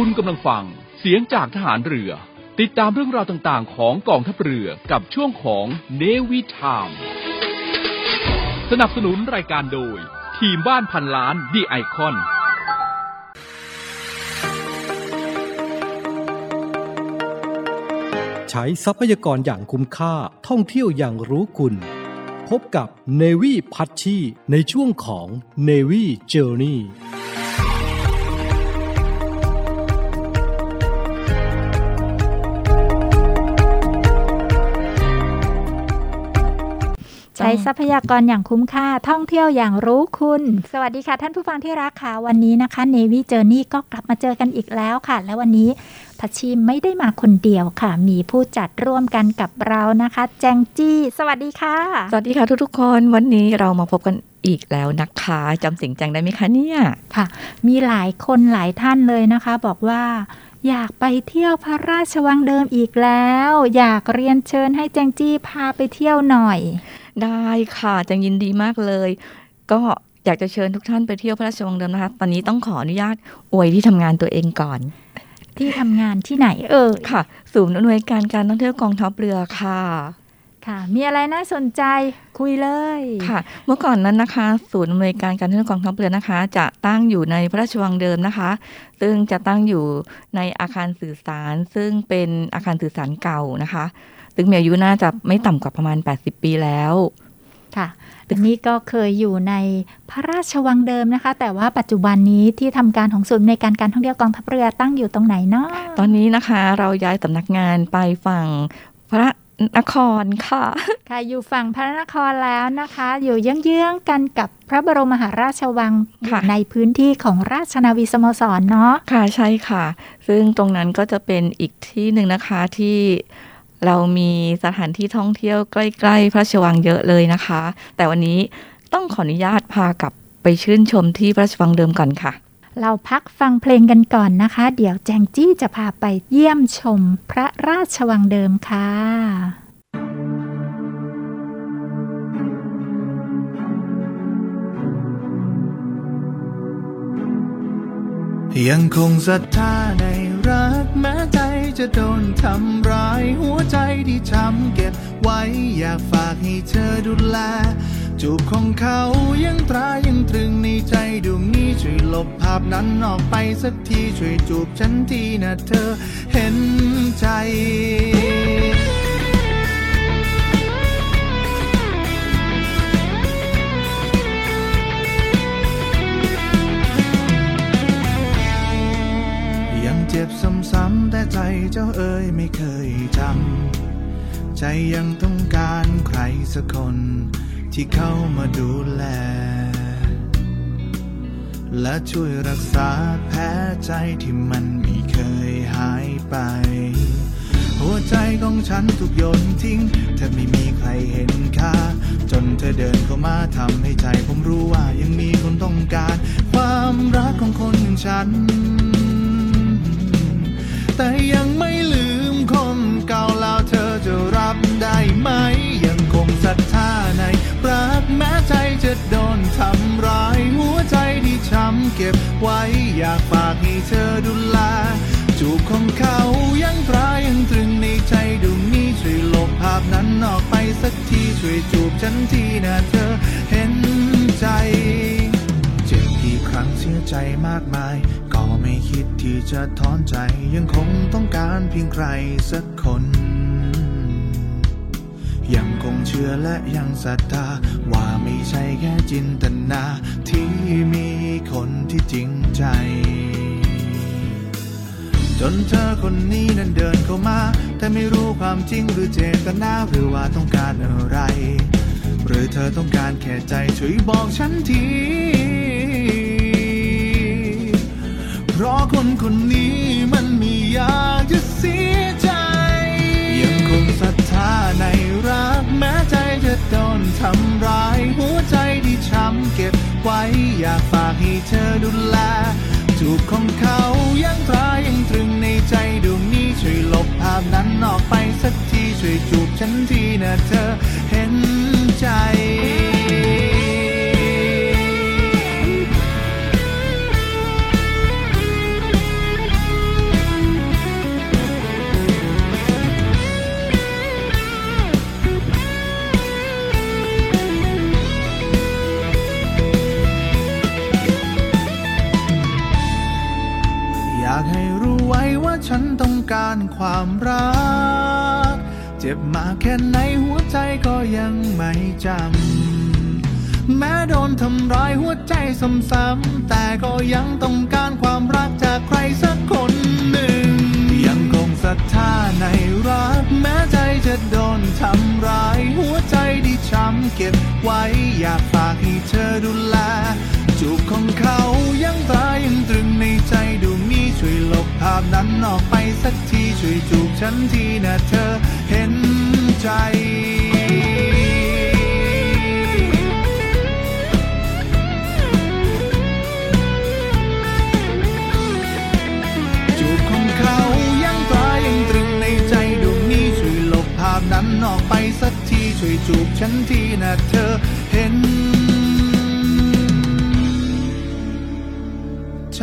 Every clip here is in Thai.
คุณกำลังฟังเสียงจากทหารเรือ ติดตามเรื่องราวต่างๆ ของกองทัพเรือกับช่วงของเนวิทามสนับสนุนรายการโดย ทีมบ้านพันล้านดีไอคอนใช้ทรัพยากรอย่างคุ้มค่าท่องเที่ยวอย่างรู้คุณ พบกับ Navy พัชชีในช่วงของ Navy Journey ใช้ทรัพยากรอย่างคุ้มค่าท่องเที่ยวอย่างรู้คุณ สวัสดีค่ะ ท่านผู้ฟังที่รักค่ะ วันนี้นะคะ Navy Journey ก็กลับมาเจอกันอีกแล้วค่ะ และวันนี้พัชชีไม่ได้มาคนเดียวค่ะ มีผู้จัดร่วมกันกับเรานะคะ แจงจี้ สวัสดีค่ะ สวัสดีค่ะทุกๆคนวันนี้เรามาพบกันอีกแล้วนะคะจำเสียงแจงได้ไหมคะเนี่ยค่ะ มีหลายคนหลายท่านเลยนะคะ บอกว่าอยากไปเที่ยวพระราชวังเดิมอีกแล้ว อยากเรียนเชิญให้แจงจี้พาไปเที่ยวหน่อย ได้ค่ะแจงยินดีมากเลย ก็อยากจะเชิญทุกท่านไปเที่ยวพระราชวังเดิมนะคะ ตอนนี้ต้องขออนุญาตอวยที่ทำงานตัวเองก่อน ที่ทำงานที่ไหนเอ่ยค่ะ ศูนย์อำนวยการการท่องเที่ยวกองทัพเรือค่ะค่ะ มีอะไรน่าสนใจคุยเลยค่ะ เมื่อก่อนนั้นนะคะ ศูนย์อำนวยการการท่องเที่ยวกองทัพเรือนะคะ จะตั้งอยู่ในพระราชวังเดิมนะคะ ซึ่งจะตั้งอยู่ในอาคารสื่อสาร ซึ่งเป็นอาคารสื่อสารเก่านะคะ ซึ่งมีอายุน่าจะไม่ต่ำกว่าประมาณ 80 ปีแล้วค่ะอันนี้ก็เคยอยู่ในพระราชวังเดิมนะคะ แต่ว่าปัจจุบันนี้ที่ทำการของศูนย์ในการการท่องเที่ยวกองทัพเรือตั้งอยู่ตรงไหนเนาะตอนนี้นะคะเราย้ายสำนักงานไปฝั่งพระนครค่ะ ค่ะ อยู่ฝั่งพระนครแล้วนะคะ อยู่เยื้องๆกันกับพระบรมมหาราชวังอยู่ค่ะในพื้นที่ของราชนาวีสโมสรเนาะค่ะใช่ค่ะ ซึ่งตรงนั้นก็จะเป็นอีกที่หนึ่งนะคะที่ เรามีสถานที่ท่องเที่ยวใกล้ๆ พระราชวังเยอะเลยนะคะ แต่วันนี้ต้องขออนุญาตพากลับไปชื่นชมที่พระราชวังเดิมก่อนค่ะ เราพักฟังเพลงกันก่อนนะคะ เดี๋ยวแจงจี้จะพาไปเยี่ยมชมพระราชวังเดิมค่ะยังคงศรัทธาใน รักแม้ใจจะโดนทำร้าย หัวใจที่ช้ำเก็บไว้อยากฝากให้เธอดูแล จูบของเขายังตรายังตรึงในใจดวงนี้ช่วยลบภาพนั้นออกไปสักทีช่วยจูบฉันทีนะเธอเห็นใจ จ็บซ้ำๆแต่ใจเจ้าเอ๋ยไม่เคยจำ ใจยังต้องการใครสักคน ที่เข้ามาดูแล และช่วยรักษาแผลใจที่มันไม่เคยหายไป หัวใจของฉันถูกโยนทิ้งแทบไม่มีใครเห็นค่า จนเธอเดินเข้ามาทำให้ใจผมรู้ว่ายังมีคนต้องการ ความรักของคนอย่างฉัน แต่ยังไม่ลืมคนเก่าแล้วเธอจะรับได้ไหม ยังคงศรัทธาในรักแม้ใจจะโดนทำร้าย หัวใจที่ช้ำเก็บไว้ อยากฝากให้เธอดูแลจูบของเขายังตรายังตรึงในใจดวงนี้ช่วยลบภาพนั้นออกไปสักทีช่วยจูบฉันทีนะเธอเห็นใจ ครั้งเสียใจมากมาย ก็ไม่คิดที่จะถอนใจ ยังคงต้องการเพียงใครสักคน ยังคงเชื่อและยังศรัทธา ว่าไม่ใช่แค่จินตนา ที่มีคนที่จริงใจ จนเธอคนนี้นั้นเดินเข้ามา แต่ไม่รู้ความจริงหรือเจตนาหรือว่าต้องการอะไร หรือเธอต้องการแค่ใจช่วยบอกฉันที เพราะคนคนนี้มันมีอยากจะเสียใจ ยังคงศรัทธาในรักแม้ใจจะโดนทำร้าย หัวใจที่ช้ำเก็บไว้ อยากฝากให้เธอดูแล จูบของเขายังตรายังตรึงในใจดวงนี้ช่วยลบภาพนั้นออกไปสักทีช่วยจูบฉันทีนะเธอเห็นใจ การความรัก เจ็บมาแค่ไหนหัวใจก็ยังไม่จำ แม้โดนทำร้ายหัวใจซ้ำๆแต่ก็ยังต้องการความรักจากใครสักคนหนึ่ง ยังคงศรัทธาในรักแม้ใจจะ โดนทำร้าย หัวใจที่ช้ำเก็บไว้ อยากฝากให้เธอดูแล จูบของเขายังตรายังตรึงในใจดูมีช่วยลบภาพนั้นออกไปสักที ช่วยจูบฉันทีนะเธอเห็นใจ ไปสักทีช่วยจูบฉันทีนะเธอเห็น ใจ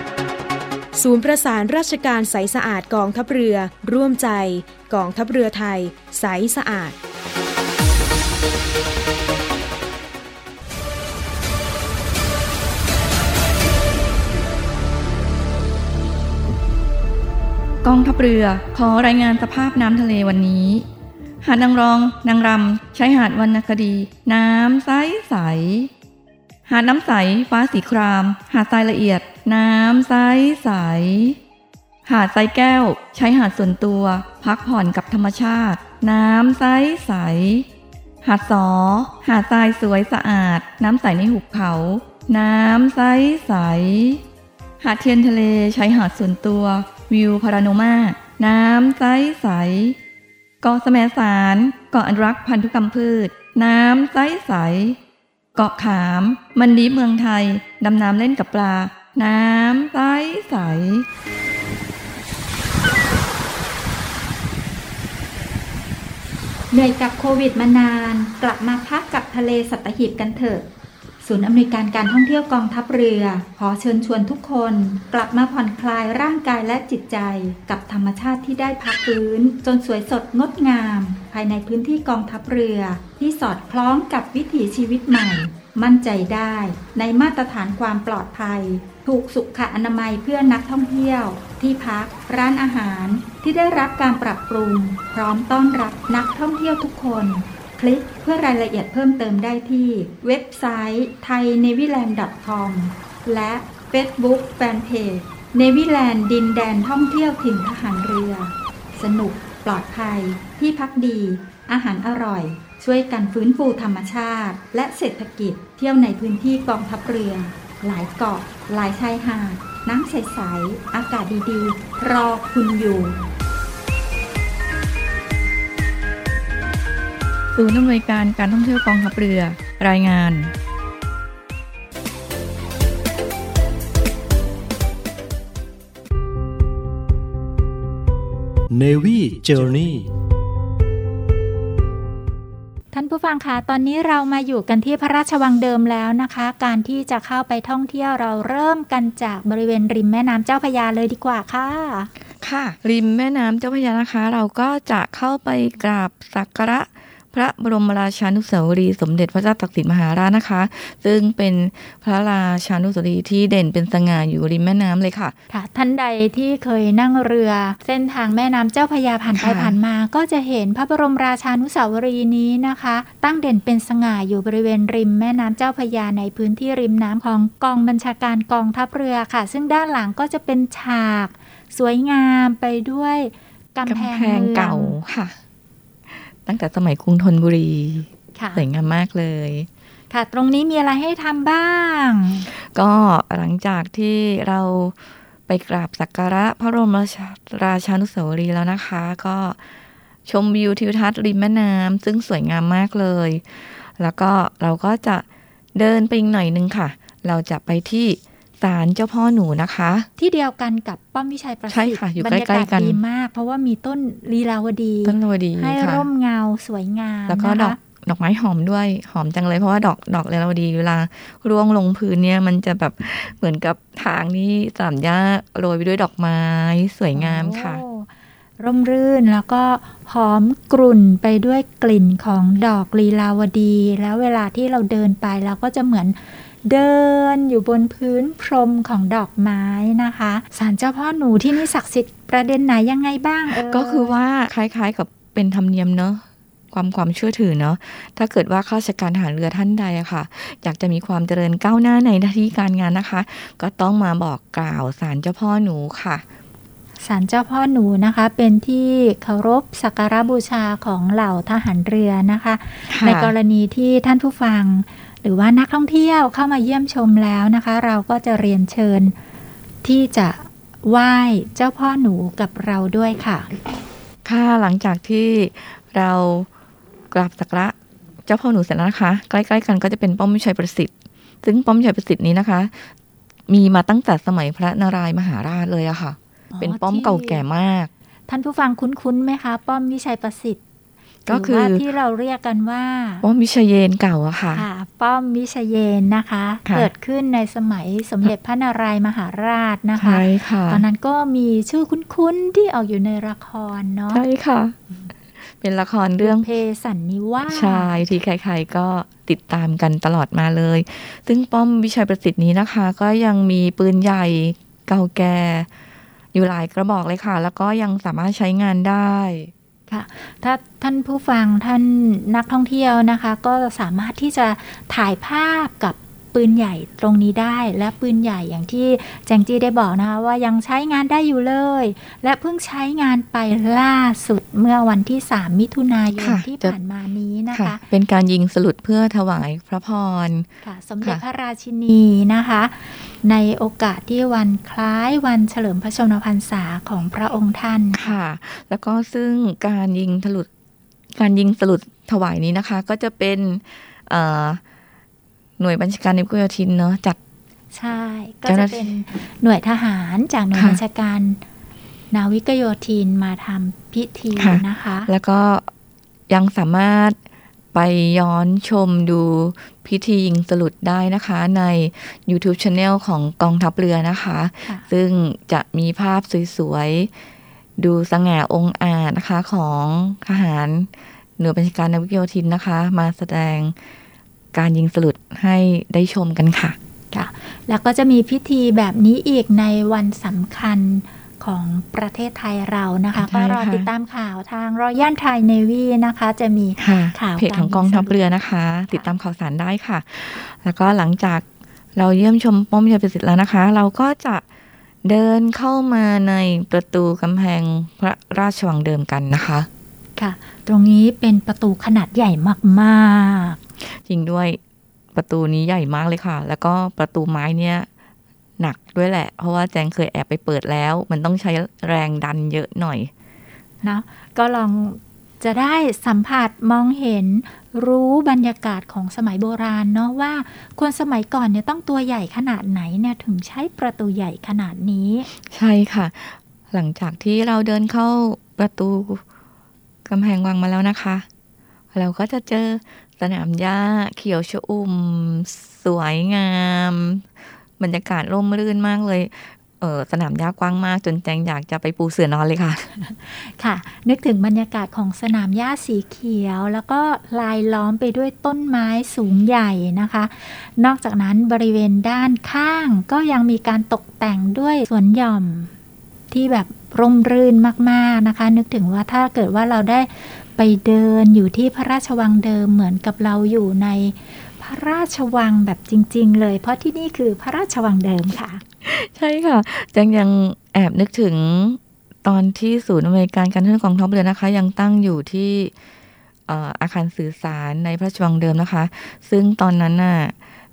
ศูนย์ประสานราชการใสสะอาดกองทัพเรือ ร่วมใจ กองทัพเรือไทย ใสสะอาด กองทัพเรือขอรายงานสภาพน้ำทะเลวันนี้ หาดนางรอง นางรำใช้หาดวรรณคดี น้ำใสใสหาดน้ำใส ฟ้าสีคราม หาดทรายละเอียด น้ำใสใส หาดทรายแก้ว ใช้หาดส่วนตัว พักผ่อนกับธรรมชาติ น้ำใสใส หาดสอ หาดทรายสวยสะอาด น้ำใสในหุบเขา น้ำใสใส หาดเทียนทะเลใช้หาดส่วนตัว วิวพาราโนมา น้ำใสใสเกาะแสมสารเกาะอนุรักษ์พันธุกรรมพืช น้ำใสใส เกาะขาม มันดีเมืองไทย ดำน้ำเล่นกับปลา น้ำใสใสเหนื่อยกับโควิดมานาน กลับมาพักกับทะเลสัตหีบกันเถอะ ศูนย์อำนวยการการท่องเที่ยวกองทัพเรือ ขอเชิญชวนทุกคน กลับมาผ่อนคลายร่างกายและจิตใจ กับธรรมชาติที่ได้พักฟื้น จนสวยสดงดงาม ภายในพื้นที่กองทัพเรือ ที่สอดคล้องกับวิถีชีวิตใหม่ มั่นใจได้ในมาตรฐานความปลอดภัย ถูกสุขอนามัยเพื่อนักท่องเที่ยว ที่พัก ร้านอาหารที่ได้รับการปรับปรุง พร้อมต้อนรับนักท่องเที่ยวทุกคน คลิกเพื่อรายละเอียดเพิ่มเติมได้ที่ เว็บไซต์ thainewiland.com และ Facebook Fanpage เนวิแลนด์ดินแดนท่องเที่ยวถิ่นทหารเรือ สนุก ปลอดภัย ที่พักดี อาหารอร่อย ช่วยกันฟื้นฟูธรรมชาติ และเศรษฐกิจ เที่ยวในพื้นที่กองทัพเรือ หลายเกาะ หลายชายหาด น้ำใส ๆ อากาศดีๆ รอคุณอยู่ศูนย์อำนวยการการท่องเที่ยวกองทัพเรือ รายงาน Navy Journey ท่าน ผู้ฟังคะตอนนี้เรามาอยู่กันที่พระราชวังเดิมแล้วนะคะ การที่จะเข้าไปท่องเที่ยวเราเริ่มกันจากบริเวณริมแม่น้ำเจ้าพยาเลยดีกว่าค่ะ ค่ะ ริมแม่น้ำเจ้าพระยานะคะ เราก็จะเข้าไปกราบสักการะ พระบรมราชานุสาวรีย์สมเด็จพระเจ้าตากสินมหาราชนะคะ ซึ่งเป็นพระราชานุสาวรีย์ที่เด่นเป็นสง่าอยู่ริมแม่น้ำเลยค่ะ ค่ะ ท่านใดที่เคยนั่งเรือ เส้นทางแม่น้ำเจ้าพระยาผ่านไปค่ะผ่านมา ก็จะเห็นพระบรมราชานุสาวรีย์นี้นะคะ ตั้งเด่นเป็นสง่าอยู่บริเวณริมแม่น้ำเจ้าพระยาในพื้นที่ริมน้ำของกองบัญชาการกองทัพเรือค่ะ ซึ่งด้านหลังก็จะเป็นฉาก สวยงามไปด้วยกำกำแพงแพงมืองเก่าค่ะ ตั้งแต่สมัยกรุงธนบุรีค่ะสวยงามมากเลย ค่ะตรงนี้มีอะไรให้ทำบ้าง ก็หลังจากที่เราไปกราบสักการะพระบรมราชาราชานุสาวรีย์แล้วนะคะ ก็ชมวิวทิวทัศน์ริมแม่น้ำซึ่งสวยงามมากเลย แล้วก็เราก็จะเดินไปอีกหน่อยนึงค่ะ เราจะไปที่ ศาลเจ้าพ่อหนูนะคะ ที่เดียวกันกับป้อมวิชัยประสิทใช่ธิ์ค่ะอยู่บรรยาใกล้กาศๆกันดีมาก เพราะว่ามีต้นลีลาวดีต้นลวดีให้ค่ะร่มเงาสวยงามแล้วก็นะคะดอกดอกไม้หอมด้วยหอมจังเลยเพราะว่าดอกดอกเลวดีเวลาร่วงลงพื้นเนี่ยมันจะแบบเหมือนกับทางนี้สามหญ้าโรยไปด้วยดอกไม้สวยงามค่ะโอ้ร่มรื่นแล้วก็หอมกรุ่นไปด้วยกลิ่นของดอกลีลาวดี แล้วเวลาที่เราเดินไปเราก็จะเหมือน เดินอยู่บนพื้นพรมของดอกไม้นะคะศาลเจ้าพ่อหนูที่นี่ศักดิ์สิทธิ์ประเด็นไหนยังไงบ้างเออก็คือว่าคล้าย ๆ กับเป็นธรรมเนียมเนอะความความเชื่อถือเนาะ ถ้าเกิดว่าข้าราชการทหารเรือท่านใดอะค่ะ อยากจะมีความเจริญก้าวหน้าในหน้าที่การงานนะคะ ก็ต้องมาบอกกล่าวสารเจ้าพ่อหนูค่ะศาลเจ้าพ่อหนูนะคะ เป็นที่เคารพสักการะบูชาของเหล่าทหารเรือนะคะค่ะในกรณีที่ท่านผู้ฟัง หรือว่านักท่องเที่ยวเข้ามาเยี่ยมชมแล้วนะคะ เราก็จะเรียนเชิญที่จะไหว้เจ้าพ่อหนูกับเราด้วยค่ะ ค่ะหลังจากที่เรากราบสักการะเจ้าพ่อหนูเสร็จแล้วนะคะ ใกล้ๆกันก็จะเป็นป้อมวิชัยประสิทธิ์ ซึ่งป้อมวิชัยประสิทธิ์นี้นะคะ มีมาตั้งแต่สมัยพระนารายณ์มหาราชเลยอะค่ะอ๋อเป็นป้อมที่เก่าแก่มาก ท่านผู้ฟังคุ้นๆไหมคะ ป้อมวิชัยประสิทธิ์ ก็คือหรืว่าที่เราเรียกกันว่าป้อมวิชัยเยนเก่าอะค่ะค่ะป้อมวิชยเยนนะคะค่ะเกิดขึ้นในสมัยสมเด็จพระนารายณ์มหาราชนะคะใช่ค่ะตอนนั้นก็มีชื่อคุ้นๆที่ออกอยู่ในละครเนาะใช่ค่ะ เป็นละครเรื่องเพสันนิวาสชายที่ใครๆก็ติดตามกันตลอดมาเลย ซึ่งป้อมวิชัยประสิทธิ์นี้นะคะ ก็ยังมีปืนใหญ่เก่าแก่อยู่หลายกระบอกเลยค่ะ แล้วก็ยังสามารถใช้งานได้ ค่ะถ้าท่านผู้ฟังท่านนักท่องเที่ยวนะคะ ก็สามารถที่จะถ่ายภาพกับ ปืนใหญ่ตรงนี้ได้และปืนใหญ่อย่างที่แจงจี้ได้บอกนะคะว่ายังใช้งานได้อยู่เลย และเพิ่งใช้งานไปล่าสุดเมื่อวันที่ 3 มิถุนายนค่ะที่จะผ่านมานี้นะค่ะคะ เป็นการยิงสลุดเพื่อถวายพระพรค่ะสมเด็จค่ะพระราชินีนะคะ ในโอกาสที่วันคล้ายวันเฉลิมพระชนมพรรษาของพระองค์ท่านค่ะ แล้วก็ซึ่งการยิงถลุดการยิงสลุดถวายนี้นะคะ ก็จะเป็นเอ่อ หน่วยบัญชาการในกุโยธินเนาะจัดใช่ ก็เจ้าหจะน้าที่เป็นหน่วยทหารจากหน่วยค่ะบัญชาการ นาวิกโยธินมาทำพิธีค่ะนะคะ แล้วก็ยังสามารถไปย้อนชมดูพิธียิงสลุดได้นะคะใน YouTube Channel ของกองทัพเรือนะคะค่ะซึ่งจะมีภาพสวยๆ ดูสง่าองค์อาจนะคะของทหารหน่วยบัญชาการนาวิกโยธินนะคะ มาแสดง การยิงสลุดให้ได้ชมกันค่ะค่ะ แล้วก็จะมีพิธีแบบนี้อีกในวันสำคัญของประเทศไทยเรานะคะใช่ก็ค่ะรอติดตามข่าวทางรอยัลไทยเนวีนะคะ จะมีค่ะข่าวเพจของกองทัพเรือนะคะ ติดตามข่าวสารได้ค่ะ แล้วก็หลังจากเราเยี่ยมชมป้อมยาประสิทธิ์แล้วนะคะ เราก็จะเดินเข้ามาในประตูกำแพงพระราชวังเดิมกันนะคะ ค่ะ ตรงนี้เป็นประตูขนาดใหญ่มาก จริงด้วยประตูนี้ใหญ่มากเลยค่ะ แล้วก็ประตูไม้เนี่ยหนักด้วยแหละ เพราะว่าแจงเคยแอบไปเปิดแล้ว มันต้องใช้แรงดันเยอะหน่อยๆเนาะก็ลองจะได้สัมผัสมองเห็นรู้บรรยากาศของสมัยโบราณเนาะว่าคนสมัยก่อนเนี่ยต้องตัวใหญ่ขนาดไหนเนี่ยถึงใช้ประตูใหญ่ขนาดนี้ ใช่ค่ะ หลังจากที่เราเดินเข้าประตูกำแพงวังมาแล้วนะคะ เราก็จะเจอ สนามหญ้าเขียวชอุ่ม สวยงาม บรรยากาศร่มรื่นมากเลยเออสนามหญ้ากว้างมากจนแจงอยากจะไปปูเสื่อนอนเลยค่ะ ค่ะ นึกถึงบรรยากาศของสนามหญ้าสีเขียว แล้วก็ลายล้อมไปด้วยต้นไม้สูงใหญ่นะคะ นอกจากนั้นบริเวณด้านข้างก็ยังมีการตกแต่งด้วยสวนหย่อมที่แบบร่มรื่นมากๆนะคะ นึกถึงว่าถ้าเกิดว่าเราได้ ไปเดินอยู่ที่พระราชวังเดิมเหมือนกับเราอยู่ในพระราชวังแบบจริง ๆ เลย เพราะที่นี่คือพระราชวังเดิมค่ะ ใช่ค่ะแจงยังแอบนึกถึงตอนที่ศูนย์อำนวยการการท่องกองทัพเรือนะคะ ยังตั้งอยู่ที่อาคารสื่อสารในพระราชวังเดิมนะคะ ซึ่งตอนนั้นน่ะ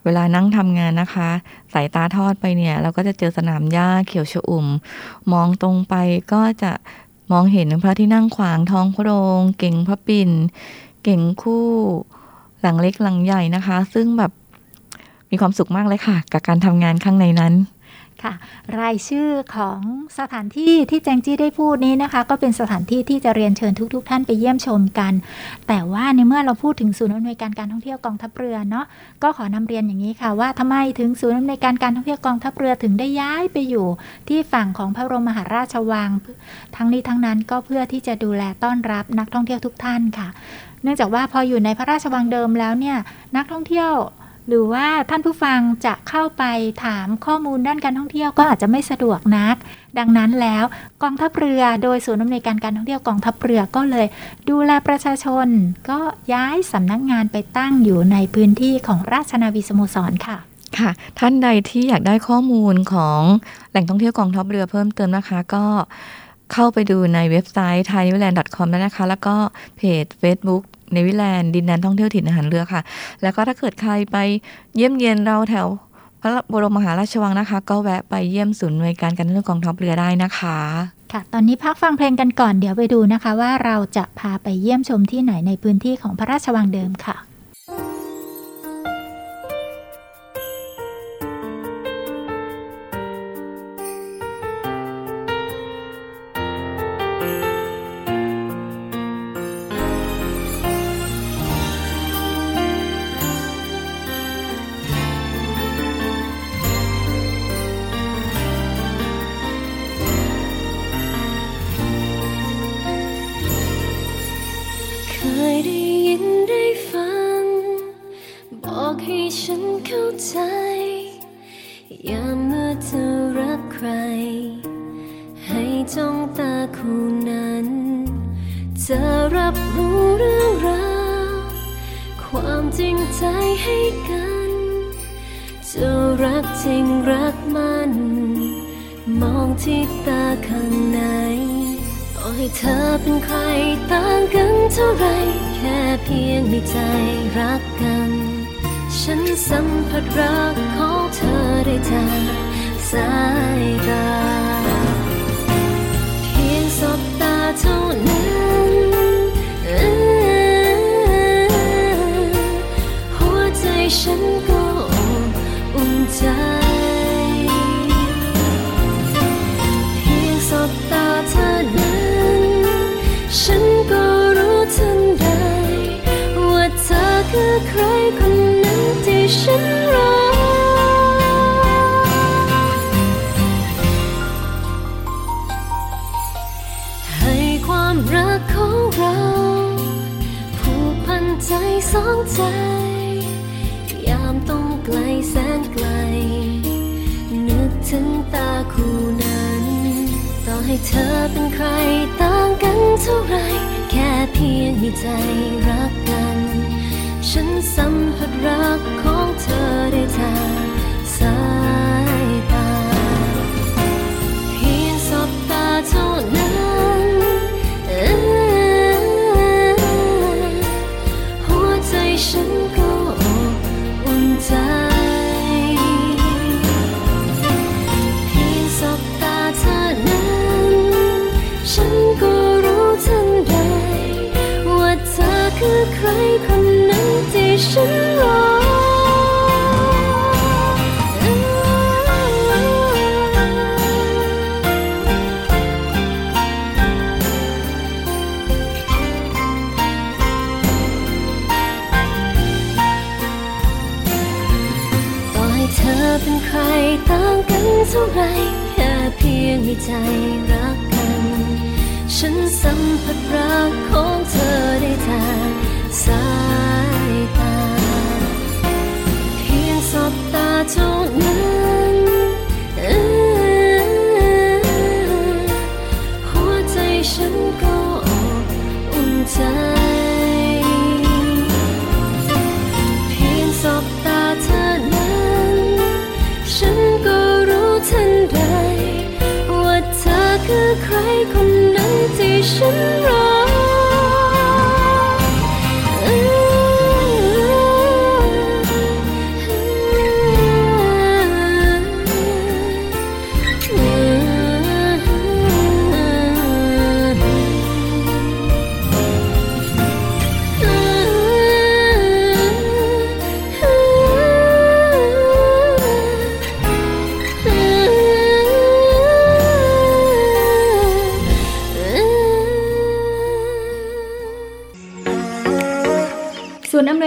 เวลานั่งทำงานนะคะ สายตาทอดไปเนี่ย เราก็จะเจอสนามหญ้าเขียวชอุ่ม มองตรงไปก็จะ มองเห็นพระที่นั่งขวางท้องพระโรงเก่งพระปิ่น เก่งคู่หลังเล็กหลังใหญ่นะคะ ซึ่งแบบมีความสุขมากเลยค่ะ กับการทำงานข้างในนั้น ค่ะ รายชื่อของสถานที่ที่แจงจี้ได้พูดนี้นะคะ ก็เป็นสถานที่ที่จะเรียนเชิญทุกๆท่านไปเยี่ยมชมกัน แต่ว่าในเมื่อเราพูดถึงศูนย์อำนวยการการท่องเที่ยวกองทัพเรือเนาะก็ขอนำเรียนอย่างนี้ค่ะ ว่าทำไมถึงศูนย์อำนวยการการท่องเที่ยวกองทัพเรือถึงได้ย้ายไปอยู่ ที่ฝั่งของพระบรมมหาราชวัง ทั้งนี้ทั้งนั้นก็เพื่อที่จะดูแลต้อนรับนักท่องเที่ยวทุกท่านค่ะ เนื่องจากว่าพออยู่ในพระราชวังเดิมแล้วเนี่ยนักท่องเที่ยว หรือว่าท่านผู้ฟังจะเข้าไปถามข้อมูลด้านการท่องเที่ยวก็อาจจะไม่สะดวกนัก ดังนั้นแล้วกองทัพเรือโดยศูนย์อำนวยการการท่องเที่ยวกองทัพเรือก็เลย ดูแลประชาชน ก็ย้ายสำนักงานไปตั้งอยู่ในพื้นที่ของราชนาวีสโมสรค่ะค่ะ ท่านใดที่อยากได้ข้อมูลของแหล่งท่องเที่ยวกองทัพเรือเพิ่มเติมนะคะ ก็เข้าไปดูในเว็บไซต์ t h a i n e w l a n d c o m ได้นะคะ แล้วก็เพจ Facebook ในวิแลนด์ดินแดนท่องเที่ยวถิ่นอาหารเรือค่ะ แล้วก็ถ้าเกิดใครไปเยี่ยมเยียนเราแถวพระบรมมหาราชวังนะคะ ก็แวะไปเยี่ยมศูนย์หน่วยการการท่องเที่ยวกองทัพเรือได้นะคะ ค่ะ ตอนนี้พักฟังเพลงกันก่อนเดี๋ยวไปดูนะคะ ว่าเราจะพาไปเยี่ยมชมที่ไหนในพื้นที่ของพระราชวังเดิมค่ะ ใจรักกัน ฉันสัมผัสรักของเธอได้จากสายตา สองใจ ยามต้องไกลแสนไกล นึกถึงตาคู่นั้น ต่อให้เธอเป็นใครต่างกันเท่าไร แค่เพียงมีใจรักกัน ฉันสัมผัสรักของเธอได้ทางสายตา เพียงสบตาเท่านั้น เท่าไรแค่เพียงให้ใจรัก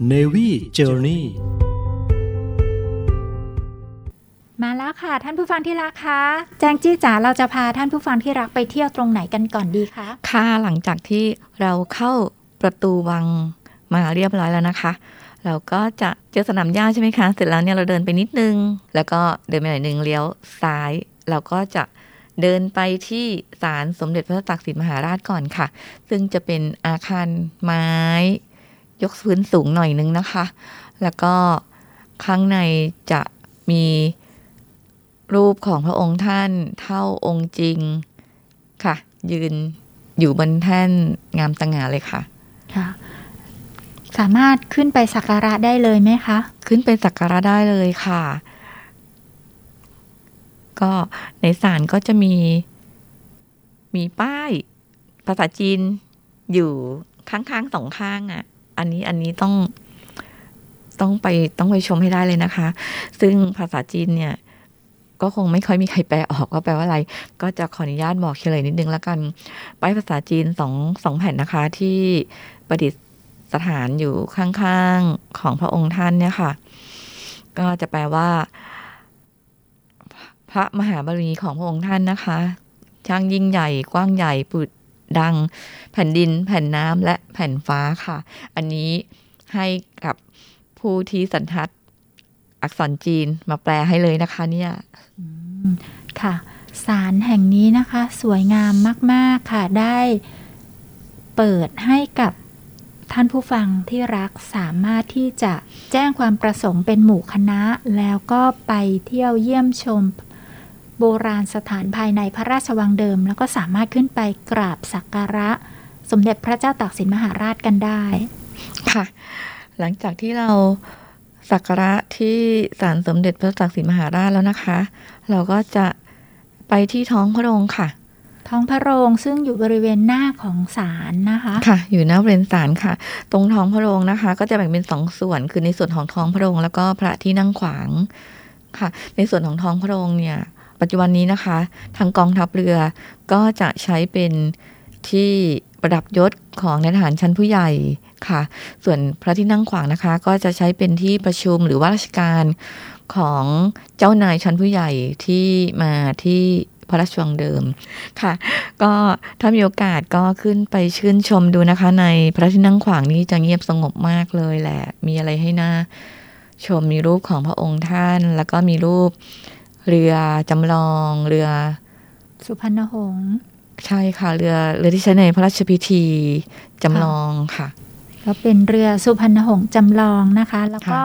Navy Journey มาแล้วค่ะ ท่านผู้ฟังที่รักคะแจงจี้จ๋าเราจะพาท่านผู้ฟังที่รักไปเที่ยวตรงไหนกันก่อนดีคะค่ะหลังจากที่เราเข้าประตูวังมาเรียบร้อยแล้วนะคะ เราก็จะเจอสนามหญ้าใช่ไหมคะ เสร็จแล้วเนี่ยเราเดินไปนิดนึง แล้วก็เดินไปหน่อยนึงเลี้ยวซ้าย เราก็จะเดินไปที่ศาลสมเด็จพระตักสินมหาราชก่อนค่ะ ซึ่งจะเป็นอาคารไม้ ยกพื้นสูงหน่อยนึงนะคะ แล้วก็ข้างในจะมีรูปของพระองค์ท่านเท่าองค์จริงค่ะ ยืนอยู่บนแท่นงามสง่าเลยค่ะค่ะ สามารถขึ้นไปสักการะได้เลยไหมคะ ขึ้นไปสักการะได้เลยค่ะ ก็ในศาลก็จะมี มีป้าย ภาษาจีนอยู่ข้างๆสองข้างอะ อันนี้อันนี้ต้องต้องไปต้องไปชมให้ได้เลยนะคะ ซึ่งภาษาจีนเนี่ย ก็คงไม่ค่อยมีใครแปลออกว่าแปลว่าอะไร ก็จะขออนุญาตบอกเฉลยนิดนึงแล้วกัน ป้ายภาษาจีนสองสองแผ่นนะคะ ที่ประดิษฐานอยู่ข้างๆของพระองค์ท่านเนี่ยค่ะ ก็จะแปลว่า พระมหาบารมีของพระองค์ท่านนะคะ ช่างยิ่งใหญ่กว้างใหญ่ปุด ดัง แผ่นดิน แผ่นน้ำและแผ่นฟ้าค่ะ อันนี้ให้กับผู้ที่สันทัดอักษรจีนมาแปลให้เลยนะคะเนี่ยค่ะศาลแห่งนี้นะคะ สวยงามมาก ๆ ค่ะ ได้เปิดให้กับท่านผู้ฟังที่รักสามารถที่จะแจ้งความประสงค์เป็นหมู่คณะ แล้วก็ไปเที่ยวเยี่ยมชม โบราณสถานภายในพระราชวังเดิม แล้วก็สามารถขึ้นไปกราบสักการะ สมเด็จพระเจ้าตากสินมหาราชกันได้ค่ะ หลังจากที่เราสักการะที่ศาลสมเด็จพระตักสินมหาราชแล้วนะคะ เราก็จะไปที่ท้องพระโรงค่ะ ท้องพระโรงซึ่งอยู่บริเวณหน้าของศาลนะคะค่ะ อยู่หน้าบริเวณศาลค่ะ ตรงท้องพระโรงนะคะ ก็จะแบ่งเป็นสองส่วนคือในส่วนของท้องพระโรงแล้วก็พระที่นั่งขวางค่ะ ในส่วนของท้องพระโรงเนี่ย ปัจจุบันนี้นะคะ ทางกองทัพเรือก็จะใช้เป็นที่ประดับยศของนายทหารชั้นผู้ใหญ่ค่ะ ส่วนพระที่นั่งขวางนะคะ ก็จะใช้เป็นที่ประชุมหรือว่าราชการของเจ้านายชั้นผู้ใหญ่ที่มาที่พระราชวังเดิมค่ะ ก็ถ้ามีโอกาสก็ขึ้นไปชื่นชมดูนะคะ ในพระที่นั่งขวางนี้จะเงียบสงบมากเลยแหละ มีอะไรให้น่าชมมีรูปของพระองค์ท่าน แล้วก็มีรูป เรือจำลองเรือ สุพรรณหงษ์ใช่ค่ะเรือเรือที่ใช้ในพระราชพิธีจำลองค่ะ ก็เป็นเรือสุพรรณหงษ์จำลองนะคะ แล้วก็ค่ะ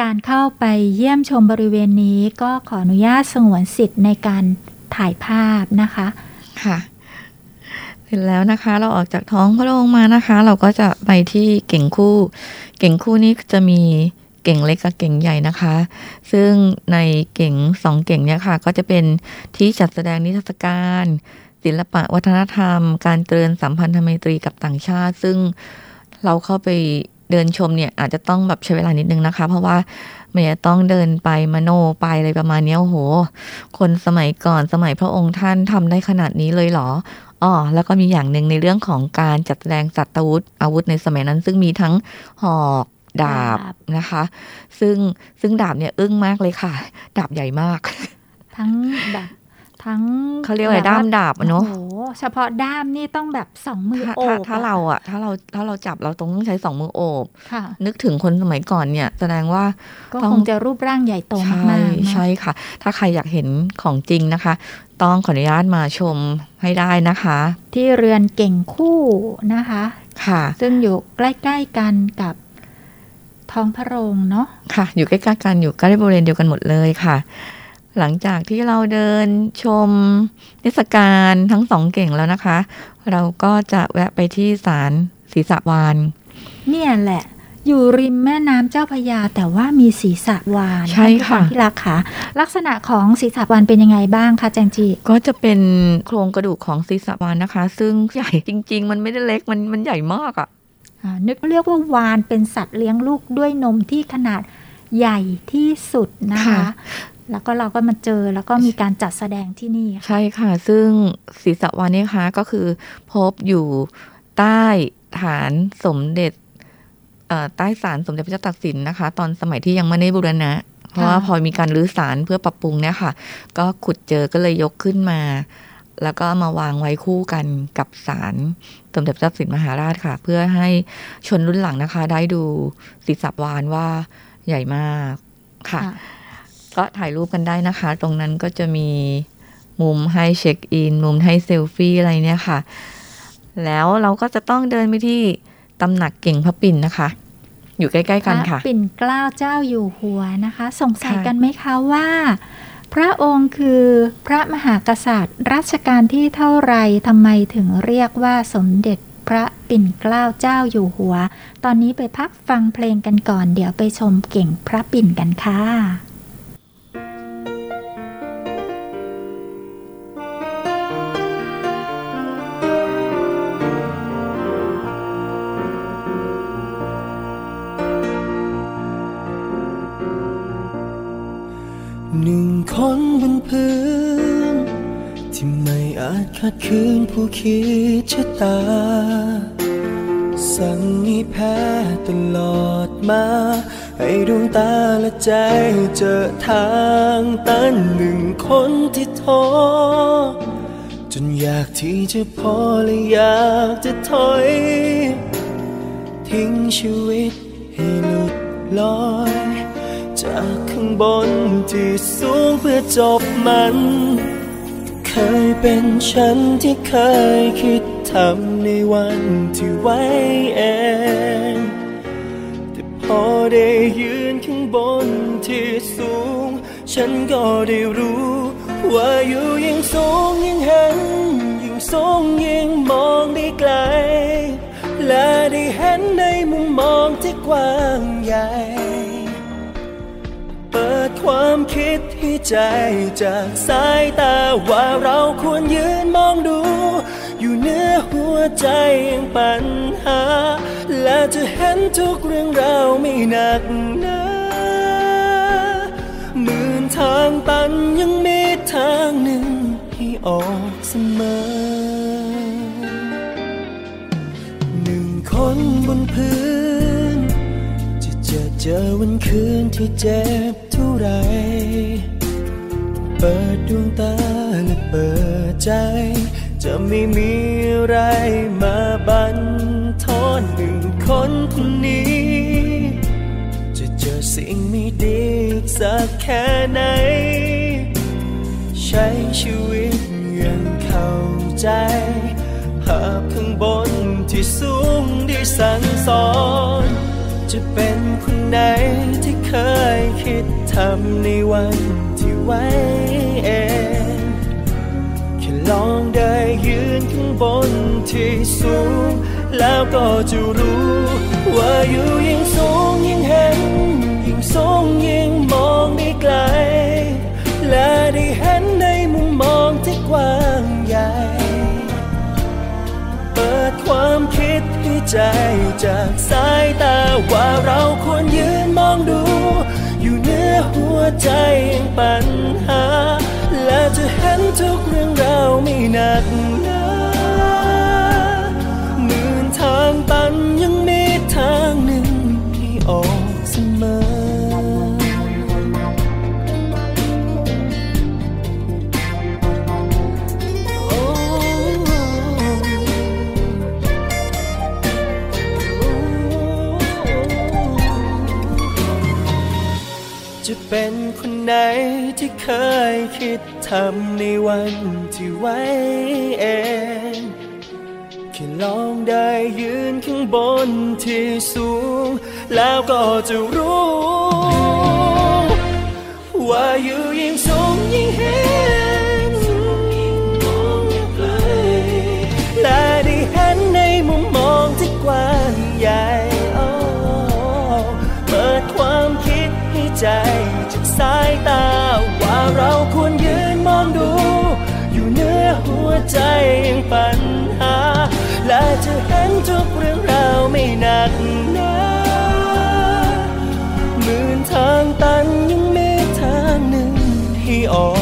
การเข้าไปเยี่ยมชมบริเวณนี้ก็ขออนุญาตสงวนสิทธิ์ในการถ่ายภาพนะคะค่ะเสร็จแล้วนะคะ เราออกจากท้องพระโรงมานะคะ เราก็จะไปที่เก่งคู่ เก่งคู่นี้จะมี เก่งเล็กกับเก่งใหญ่นะคะ ซึ่งในเก่งสองเก่งเนี่ยค่ะ ก็จะเป็นที่จัดแสดงนิทรรศการ ศิลปะวัฒนธรรม การเจริญสัมพันธไมตรีกับต่างชาติ ซึ่งเราเข้าไปเดินชมเนี่ยอาจจะต้องแบบใช้เวลานิดนึงนะคะ เพราะว่ามันจะต้องเดินไปมโนไปอะไรประมาณนี้โอ้โห คนสมัยก่อนสมัยพระองค์ท่านทำได้ขนาดนี้เลยเหรออ๋อแล้วก็มีอย่างหนึ่งในเรื่องของการจัดแสดงสัตว์อาวุธอาวุธในสมัยนั้น ซึ่งมีทั้งหอก ดาบดาบนะคะ ซึ่งซึ่งดาบเนี่ยอึ้งมากเลยค่ะ ดาบใหญ่มาก ทั้งแบบทั้งเขาเรียกอะไรแบบด้ามดาบอะเนอะโอ้โหเฉพาะด้ามนี่ต้องแบบสองมือถ้าโอถ้าบถ้าเราอะถ้าเราถ้าเราจับเราต้องใช้สองมือโอบค่ะนึกถึงคนสมัยก่อนเนี่ย แสดงว่าก็ต้องคงจะรูปร่างใหญ่โตใช่มากๆเนอะใช่ค่ะ ถ้าใครอยากเห็นของจริงนะคะ ต้องขออนุญาตมาชมให้ได้นะคะ ที่เรือนเก่งคู่นะคะ ค่ะ ซึ่งอยู่ใกล้ ๆกันกับ ท้องพระโรงเนาะค่ะ อยู่ใกล้ๆกันอยู่ใกล้บริเวณเดียวกันหมดเลยค่ะ หลังจากที่เราเดินชมเทศกาลทั้งสองเก่งแล้วนะคะ เราก็จะแวะไปที่ศาลศรีสะวานเนี่ยแหละอยู่ริมแม่น้ำเจ้าพระยาแต่ว่ามีศีรษะวานใช่ค่ะท่านผู้ฟังที่รักค่ะ ลักษณะของศีรษะวานเป็นยังไงบ้างคะแจงจีก็จะเป็นโครงกระดูกของศีรษะวานนะคะ ซึ่งใหญ่จริง ๆ มันไม่ได้เล็กมันมันใหญ่มากอะ่ะอ่า นึกเรียกว่าวานเป็นสัตว์เลี้ยงลูกด้วยนมที่ขนาดใหญ่ที่สุดนะคะค่ะแล้วก็เราก็มาเจอแล้วก็มีการจัดแสดงที่นี่ค่ะใช่ค่ะ ซึ่งศีรษะวานเนี่ยคะก็คือพบอยู่ใต้ฐานสมเด็จเอ่อใต้ศาลสมเด็จพระเจ้าตากสินนะคะ ตอนสมัยที่ยังไม่ได้บูรณะ เพราะว่าพอมีการรื้อศาลเพื่อปรับปรุงเนี่ยค่ะ ก็ขุดเจอก็เลยยกขึ้นมา แล้วก็มาวางไว้คู่กันกับศาลสมเด็จพระเจ้าตากสินมหาราชค่ะ เพื่อให้ชนรุ่นหลังนะคะ ได้ดูศีรษะวานว่าใหญ่มากค่ะ ก็ถ่ายรูปกันได้นะคะ ตรงนั้นก็จะมีมุมให้เช็คอิน มุมให้เซลฟี่อะไรเนี่ยค่ะ แล้วเราก็จะต้องเดินไปที่ตำหนักเก่งพระปิ่นนะคะ อยู่ใกล้ ๆ กันค่ะพระปิ่นเกล้าเจ้าอยู่หัวนะคะ สงสัยค่ะกันไหมคะว่า พระองค์คือพระมหากษัตริย์ รัชกาลที่เท่าไรทำไมถึงเรียกว่าสมเด็จพระปิ่นเกล้าเจ้าอยู่หัว ตอนนี้ไปพักฟังเพลงกันก่อน เดี๋ยวไปชมเก่งพระปิ่นกันค่ะ คนบนพื้น ที่ไม่อาจขัดขืนผู้คิดชะตา สั่งให้แพ้ตลอดมา ให้ดวงตาและใจเจอทางตันหนึ่งคนที่ท้อจนอยากที่จะพอและอยากจะถอย ทิ้งชีวิตให้หลุดลอย จากข้างบนที่สูงเพื่อจบมัน เคยเป็นฉันที่เคยคิดทำในวันที่ไว้เองแต่พอได้ยืนข้างบนที่สูง ฉันก็ได้รู้ ว่าอยู่ยิ่งสูงยิ่งเห็น ยิ่งสูงยิ่งมองได้ไกล และได้เห็นในมุมมองที่กว้างใหญ่ ดความคิดให้ใจจากสายตาว่าเราควรยืนมองดู อยู่เนื้อหัวใจยังปัญหา และจะเห็นทุกเรื่องราวไม่หนักหนาหมื่นทางตันยังมีทางหนึ่งให้ออกเสมอ หนึ่งคนบนพื้น จะเจอเจอวันคืนที่เจ็บ ไร เปิดดวงตาและเปิดใจ จะไม่มีอะไรมาบันทอนหนึ่งคนคนนี้ จะเจอสิ่งไม่ดีสักแค่ไหน ใช้ชีวิตอย่างเข้าใจภาพข้างบนที่สูงได้สั่งสอน จะเป็นคนไหนที่เคยคิด ทำในวันที่ไว้เองแค่ลองได้ยืนข้างบนที่สูง แล้วก็จะรู้ ว่าอยู่ยิ่งสูงยิ่งเห็น ยิ่งสูงยิ่งมองได้ไกล และได้เห็นในมุมมองที่กว้างใหญ่ เปิดความคิดให้ใจจากสายตาว่าเราควรยืนมองดู อยู่เหนือหัวใจยังปัญหา และจะเห็นทุกเรื่องราวไม่หนักหนาหมื่นทางตันยังมีทางหนึ่งที่ออกำในวันที่ไว้เองแค่ลองได้ยืนข้างบนที่สูง แล้วก็จะรู้ ว่าอยู่ยิ่งสูงยิ่งเห็นล่าไกลและได้เห็นในมุมมองที่กว้างใหญ่เปิดความคิดให้ใจจากสายตาว่าเราควรยืน มองดู อยู่เนื้อหัวใจยังปัญหา และจะเห็นทุกเรื่องราวไม่หนักหนาหมื่นทางตันยังมีทางหนึ่งที่ออก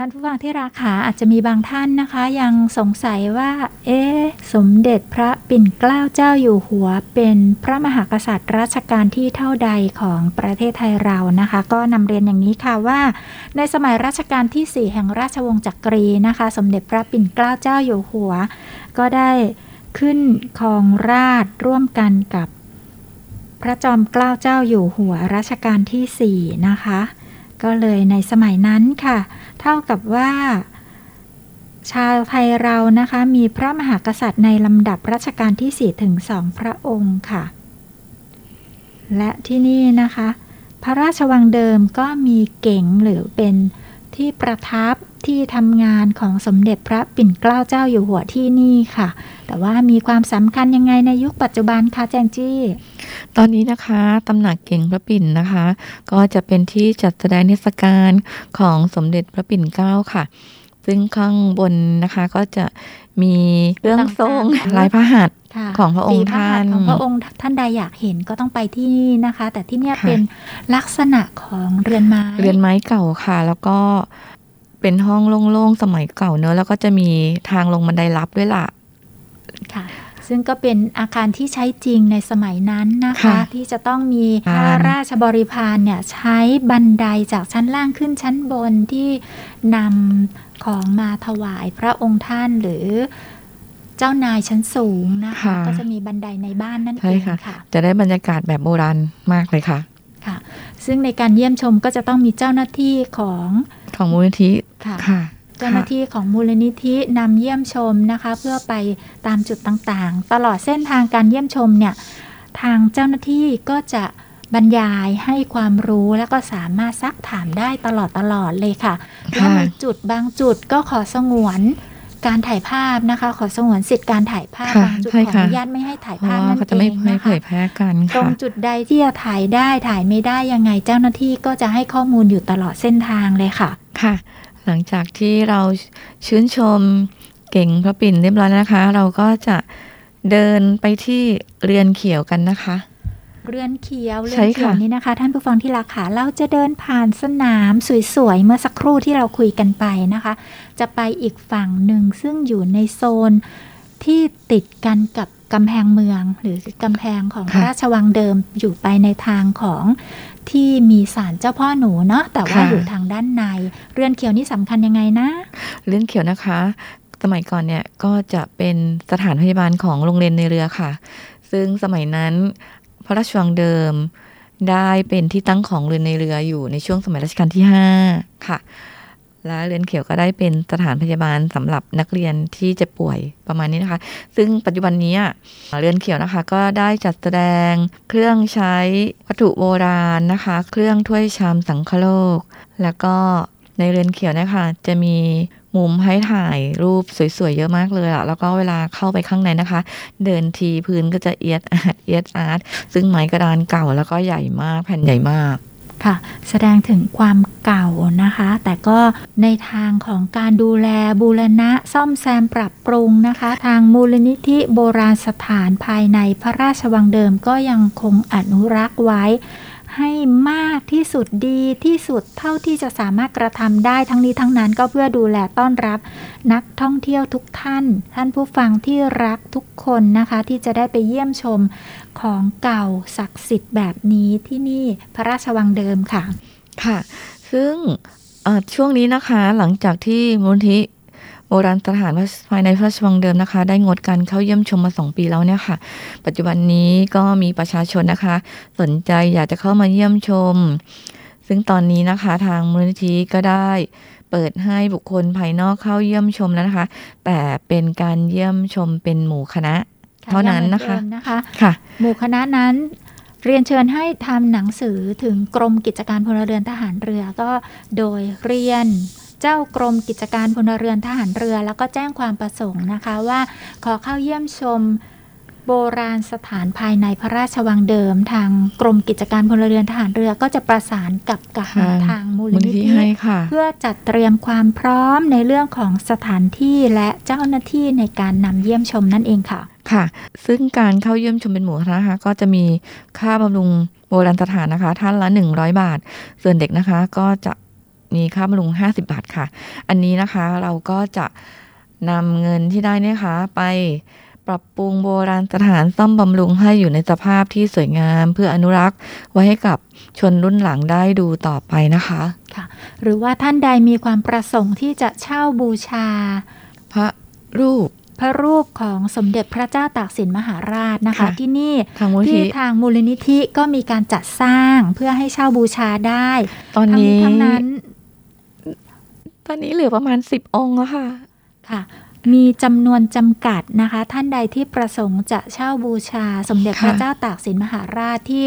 ท่านผู้ฟังที่ราคาอาจจะมีบางท่านนะคะ ยังสงสัยว่า เอ๊ะสมเด็จพระปิ่นเกล้าเจ้าอยู่หัว เป็นพระมหากษัตริย์รัชกาลที่เท่าใดของประเทศไทยเรานะคะ ก็นำเรียนอย่างนี้ค่ะว่า ในสมัยรัชกาลที่ 4 แห่งราชวงศ์จักรีนะคะ สมเด็จพระปิ่นเกล้าเจ้าอยู่หัว ก็ได้ขึ้นครองราชร่วมกันกับพระจอมเกล้าเจ้าอยู่หัวรัชกาลที่ 4 นะคะ ก็เลยในสมัยนั้นค่ะ ท่ากับว่า ชาวไทยเรานะคะมีพระมหากษัตริย์ในลำดับรัชกาลที่ 4 ถึง2พระองค์ค่ะ และที่นี่นะคะ พระราชวังเดิมก็มีเก๋งหรือเป็น ที่ประทับที่ทำงานของสมเด็จพระปิ่นเกล้าเจ้าอยู่หัวที่นี่ค่ะ แต่ว่ามีความสำคัญยังไงในยุคปัจจุบันคะแจงจี้ ตอนนี้นะคะตำหนักเก่งพระปิ่นนะคะ ก็จะเป็นที่จัดแสดงเทศกาลของสมเด็จพระปิ่นเกล้าค่ะ ซึ่งข้างบนนะคะก็จะมีเรื่องทรงต่างๆลายพระหัตถ์ค่ะของพระองค์ฝีพหัตถ์ท่านของพระองค์ท่านใดอยากเห็นก็ต้องไปที่นี่นะคะ แต่ที่เนี่ยค่ะเป็นลักษณะของเรือนไม้เรือนไม้เก่าค่ะ แล้วก็เป็นห้องโล่งๆสมัยเก่าเนอะแล้วก็จะมีทางลงบันไดลับด้วยล่ะค่ะซึ่งก็เป็นอาคารที่ใช้จริงในสมัยนั้นนะคะค่ะที่จะต้องมีอ่าข้าราชบริพารเนี่ยใช้บันไดจากชั้นล่างขึ้นชั้นบนที่นำ ของมาถวายพระองค์ท่านหรือเจ้านายชั้นสูงนะคะค่ะก็จะมีบันไดในบ้านนั่นเอใช่งค่ะค่ะ จะได้บรรยากาศแบบโบราณมากเลยค่ะค่ะ ซึ่งในการเยี่ยมชมก็จะต้องมีเจ้าหน้าที่ของของมูลนิธิค่ะค่ะเจ้าหน้าที่ของมูลนิธินำเยี่ยมชมนะคะ เพื่อไปตามจุดต่างๆ ตลอดเส้นทางการเยี่ยมชมเนี่ยทางเจ้าหน้าที่ก็จะ บรรยายให้ความรู้แล้วก็สามารถซักถามได้ตลอดตลอดเลยค่ะค่ะแล้วมีจุดบางจุดก็ขอสงวนการถ่ายภาพนะคะ ขอสงวนสิทธิ์การถ่ายภาพค่ะบางจุดใช่ขออค่ะนุญาตไม่ให้ถ่ายเพราะภาพว่านั่นเขาจะเอไม่งไม่นะเผคะยแพร่กันตรงค่ะจุดใดที่จะถ่ายได้ถ่ายไม่ได้ยังไงเจ้าหน้าที่ก็จะให้ข้อมูลอยู่ตลอดเส้นทางเลยค่ะค่ะ หลังจากที่เราชื่นชมเก่งพระปิ่นเรียบร้อยแล้วนะคะ เราก็จะเดินไปที่เรือนเขียวกันนะคะ เรือนเขียวเรืใช่อนเขียวค่ะนี้นะคะ ท่านผู้ฟังที่รักค่ะเราจะเดินผ่านสนามสวยๆเมื่อสักครู่ที่เราคุยกันไปนะคะ จะไปอีกฝั่งหนึ่งซึ่งอยู่ในโซนที่ติดกันกับกำแพงเมืองหรือกำแพงของพระราชวังเดิมอยู่ไปในทางของที่มีศาลเจ้าพ่อหนูเนาะแต่ว่าอยู่ทางด้านใน เรือนเขียวนี่สำคัญยังไงนะ เรือนเขียวนะคะ สมัยก่อนเนี่ยก็จะเป็นสถานพยาบาลของโรงเรียนในเรือค่ะ ซึ่งสมัยนั้น พระราชวังเดิมได้เป็นที่ตั้งของเรือนในเรืออยู่ในช่วงสมัยรัชกาลที่ 5 ค่ะ และเรือนเขียวก็ได้เป็นสถานพยาบาลสำหรับนักเรียนที่จะป่วยประมาณนี้นะคะ ซึ่งปัจจุบันนี้เรือนเขียวนะคะก็ได้จัดแสดงเครื่องใช้วัตถุโบราณนะคะ เครื่องถ้วยชามสังคโลก แล้วก็ ในเรือนเขียวเนะคะจะมีมุมให้ถ่ายรูปสวยๆ เยอะมากเลยอะแล้วก็เวลาเข้าไปข้างในนะคะ เดินทีพื้นก็จะเอียดอาร์ตเอียดอาร์ตซึ่งไม้กระดานเก่าแล้วก็ใหญ่มากแผ่นใหญ่มากค่ะแสดงถึงความเก่านะคะ แต่ก็ในทางของการดูแลบูรณะซ่อมแซมปรับปรุงนะคะ ทางมูลนิธิโบราณสถานภายในพระราชวังเดิมก็ยังคงอนุรักษ์ไว้ ให้มากที่สุดดีที่สุดเท่าที่จะสามารถกระทำได้ทั้งนี้ทั้งนั้นก็เพื่อดูแลต้อนรับนักท่องเที่ยวทุกท่าน ท่านผู้ฟังที่รักทุกคนนะคะ ที่จะได้ไปเยี่ยมชมของเก่าศักดิ์สิทธิ์แบบนี้ที่นี่พระราชวังเดิมค่ะ ค่ะ ซึ่งช่วงนี้นะคะหลังจากที่มูลนิธิ โบราณสถานภายในพระราชวังเดิมนะคะ ได้งดการเข้าเยี่ยมชมมาสองปีแล้วเนี่ยค่ะ ปัจจุบันนี้ก็มีประชาชนนะคะ สนใจอยากจะเข้ามาเยี่ยมชม ซึ่งตอนนี้นะคะทางมูลนิธิก็ได้เปิดให้บุคคลภายนอกเข้าเยี่ยมชมแล้วนะคะ แต่เป็นการเยี่ยมชมเป็นหมู่คณะ เท่านั้นนะคะยังเหมือเดิมนะคะค่ะ หมู่คณะนั้นเรียนเชิญให้ทำหนังสือถึงกรมกิจการพลเรือนทหารเรือก็โดยเรียน เจ้ากรมกิจการพลเรือนทหารเรือ แล้วก็แจ้งความประสงค์นะคะว่า ขอเข้าเยี่ยมชมโบราณสถานภายในพระราชวังเดิม ทางกรมกิจการพลเรือนทหารเรือก็จะประสานกับกับค่ะทางมูลมูลนินิธิธิให้ค่ะเพื่อจัดเตรียมความพร้อมในเรื่องของสถานที่และเจ้าหน้าที่ในการนำเยี่ยมชมนั่นเองค่ะ ค่ะ ซึ่งการเข้าเยี่ยมชมเป็นหมู่คณะนะคะก็จะมีค่าบำรุงโบราณสถานนะคะ ท่านละ 100 บาท ส่วนเด็กนะคะก็จะ มีค่าบำรุง 50 บาทค่ะ อันนี้นะคะเราก็จะนำเงินที่ได้เนี่ยค่ะไปปรับปรุงโบราณสถานซ่อมบำรุงให้อยู่ในสภาพที่สวยงาม เพื่ออนุรักษ์ไว้ให้กับชนรุ่นหลังได้ดูต่อไปนะคะค่ะ หรือว่าท่านใดมีความประสงค์ที่จะเช่าบูชา พระรูปพระรูปของสมเด็จพระเจ้าตากสินมหาราชนะคะค่ะที่นี่ทางมูลนิที่ธิทางมูลนิธิก็มีการจัดสร้างเพื่อให้เช่าบูชาได้ ตอนทั้งนี้ทั้งนั้น ตอนนี้เหลือประมาณ 10 องค์แล้วค่ะค่ะ มีจำนวนจำกัดนะคะ ท่านใดที่ประสงค์จะเช่าบูชาสมเด็จค่ะพระเจ้าตากสินมหาราชที่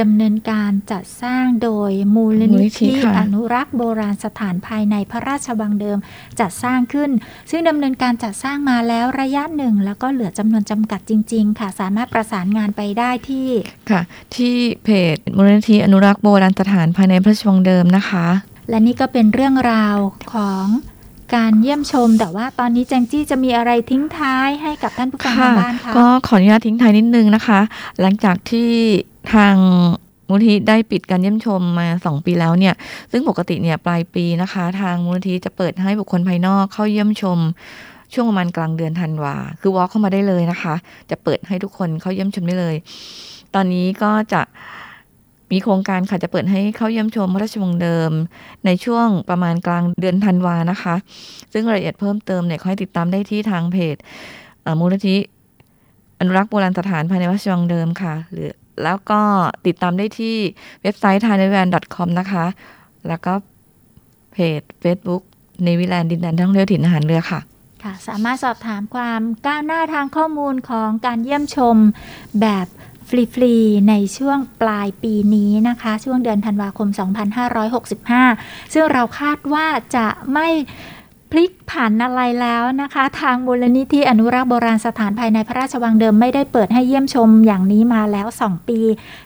ดำเนินการจัดสร้างโดยมูลมูลนินิธิธิค่ะอนุรักษ์โบราณสถานภายในพระราชวังเดิมจัดสร้างขึ้น ซึ่งดำเนินการจัดสร้างมาแล้วระยะหนึ่ง แล้วก็เหลือจำนวนจำกัดจริง ๆ ค่ะ สามารถประสานงานไปได้ที่ค่ะ ที่เพจมูลนิธิอนุรักษ์โบราณสถานภายในพระราชวังเดิมนะคะ และนี่ก็เป็นเรื่องราวของการเยี่ยมชม แต่ว่าตอนนี้แจงจี้จะมีอะไรทิ้งท้ายให้กับท่านผู้ฟังทางบ้านคะก็ขออนุญาตทิ้งท้ายนิดนึงนะคะ หลังจากที่ทางมูลนิธิได้ปิดการเยี่ยมชมมา 2 ปีแล้วเนี่ย ซึ่งปกติเนี่ยปลายปีนะคะ ทางมูลนิธิจะเปิดให้บุคคลภายนอกเข้าเยี่ยมชม ช่วงประมาณกลางเดือนธันวาคือวอล์เข้ามาได้เลยนะคะ จะเปิดให้ทุกคนเข้าเยี่ยมชมได้เลย ตอนนี้ก็จะ มีโครงการค่ะจะเปิดให้เข้าเยี่ยมชมพระราชวังเดิม ในช่วงประมาณกลางเดือนธันวานะคะ ซึ่งรายละเอียดเพิ่มเติมเนี่ยขอให้ติดตามได้ที่ทางเพจมูลนิธิอนุรักษ์โบราณสถานภายในวัดชวังเดิมค่ะ หรือแล้วก็ติดตามได้ที่เว็บไซต์ thailand.com นะคะ แล้วก็เพจ Facebook ในวิแลนดินแดนท่องเที่ยวถิ่นอาหารเรือค่ะค่ะ สามารถสอบถามความก้าวหน้าทางข้อมูลของการเยี่ยมชมแบบ ฟรี ๆ ในช่วงปลายปีนี้นะคะ ช่วงเดือนธันวาคม 2565 ซึ่งเราคาดว่าจะไม่พลิกผันอะไรแล้วนะคะ ทางมูลนิธิอนุรักษ์โบราณสถานภายในพระราชวังเดิมไม่ได้เปิดให้เยี่ยมชมอย่างนี้มาแล้ว 2 ปี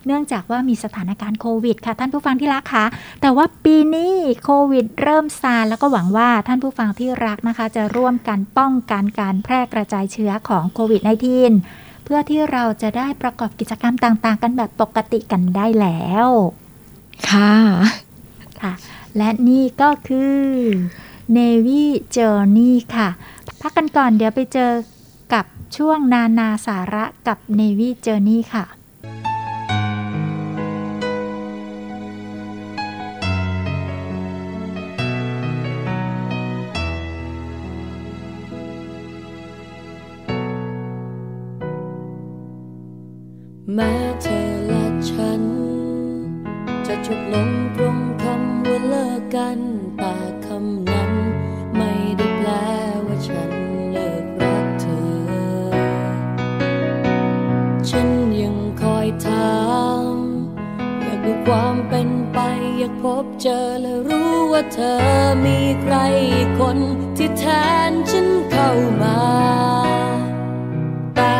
เนื่องจากว่ามีสถานการณ์โควิดค่ะท่านผู้ฟังที่รักคะแต่ว่าปีนี้โควิดเริ่มซาแล้วก็หวังว่าท่านผู้ฟังที่รักนะคะ จะร่วมกันป้องกันการแพร่กระจายเชื้อของโควิด -19 เพื่อที่เราจะได้ประกอบกิจกรรมต่างๆ กันแบบปกติกันได้แล้ว ค่ะค่ะ และนี่ก็คือ Navy Journey ค่ะ พักกันก่อนเดี๋ยวไปเจอกับช่วงนานาสาระกับ Navy Journey ค่ะ แม้เธอและฉัน จะจบลงตรงคำว่าเลิกกัน แต่คำนั้นไม่ได้แปลว่าฉันเลิกรักเธอ ฉันยังคอยถามอยากดูความเป็นไป อยากพบเจอและรู้ว่าเธอมีใครคนที่แทนฉันเข้ามา แต่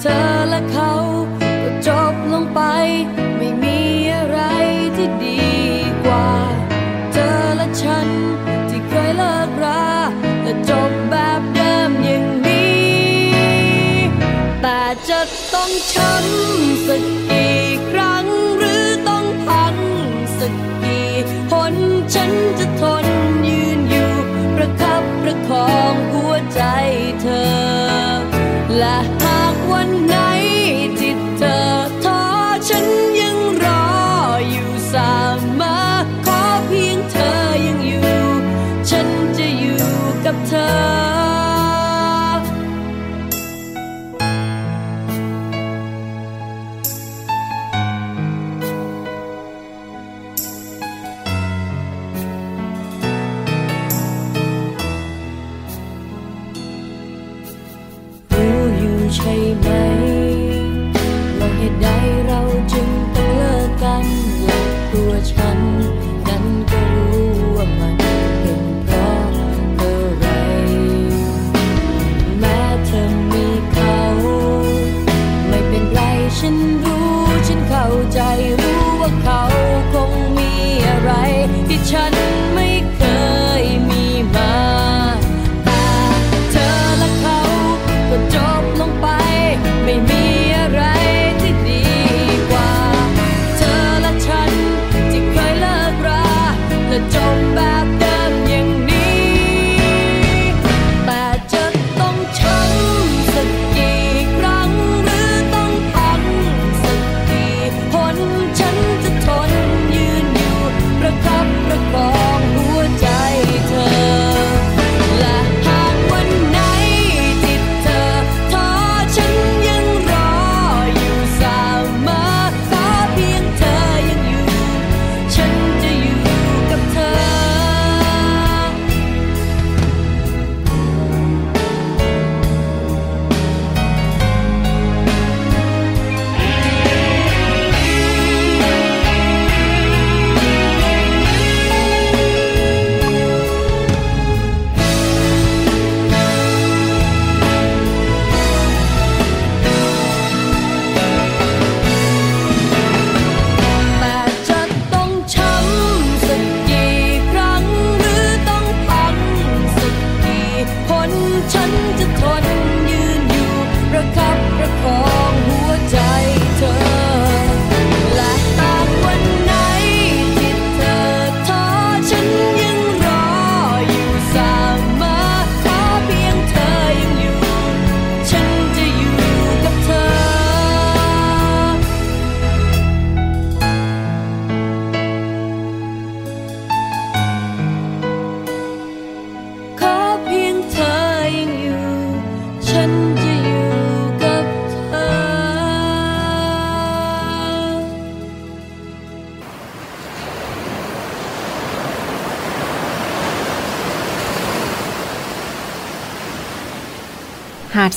เธอและเขา จบลงไป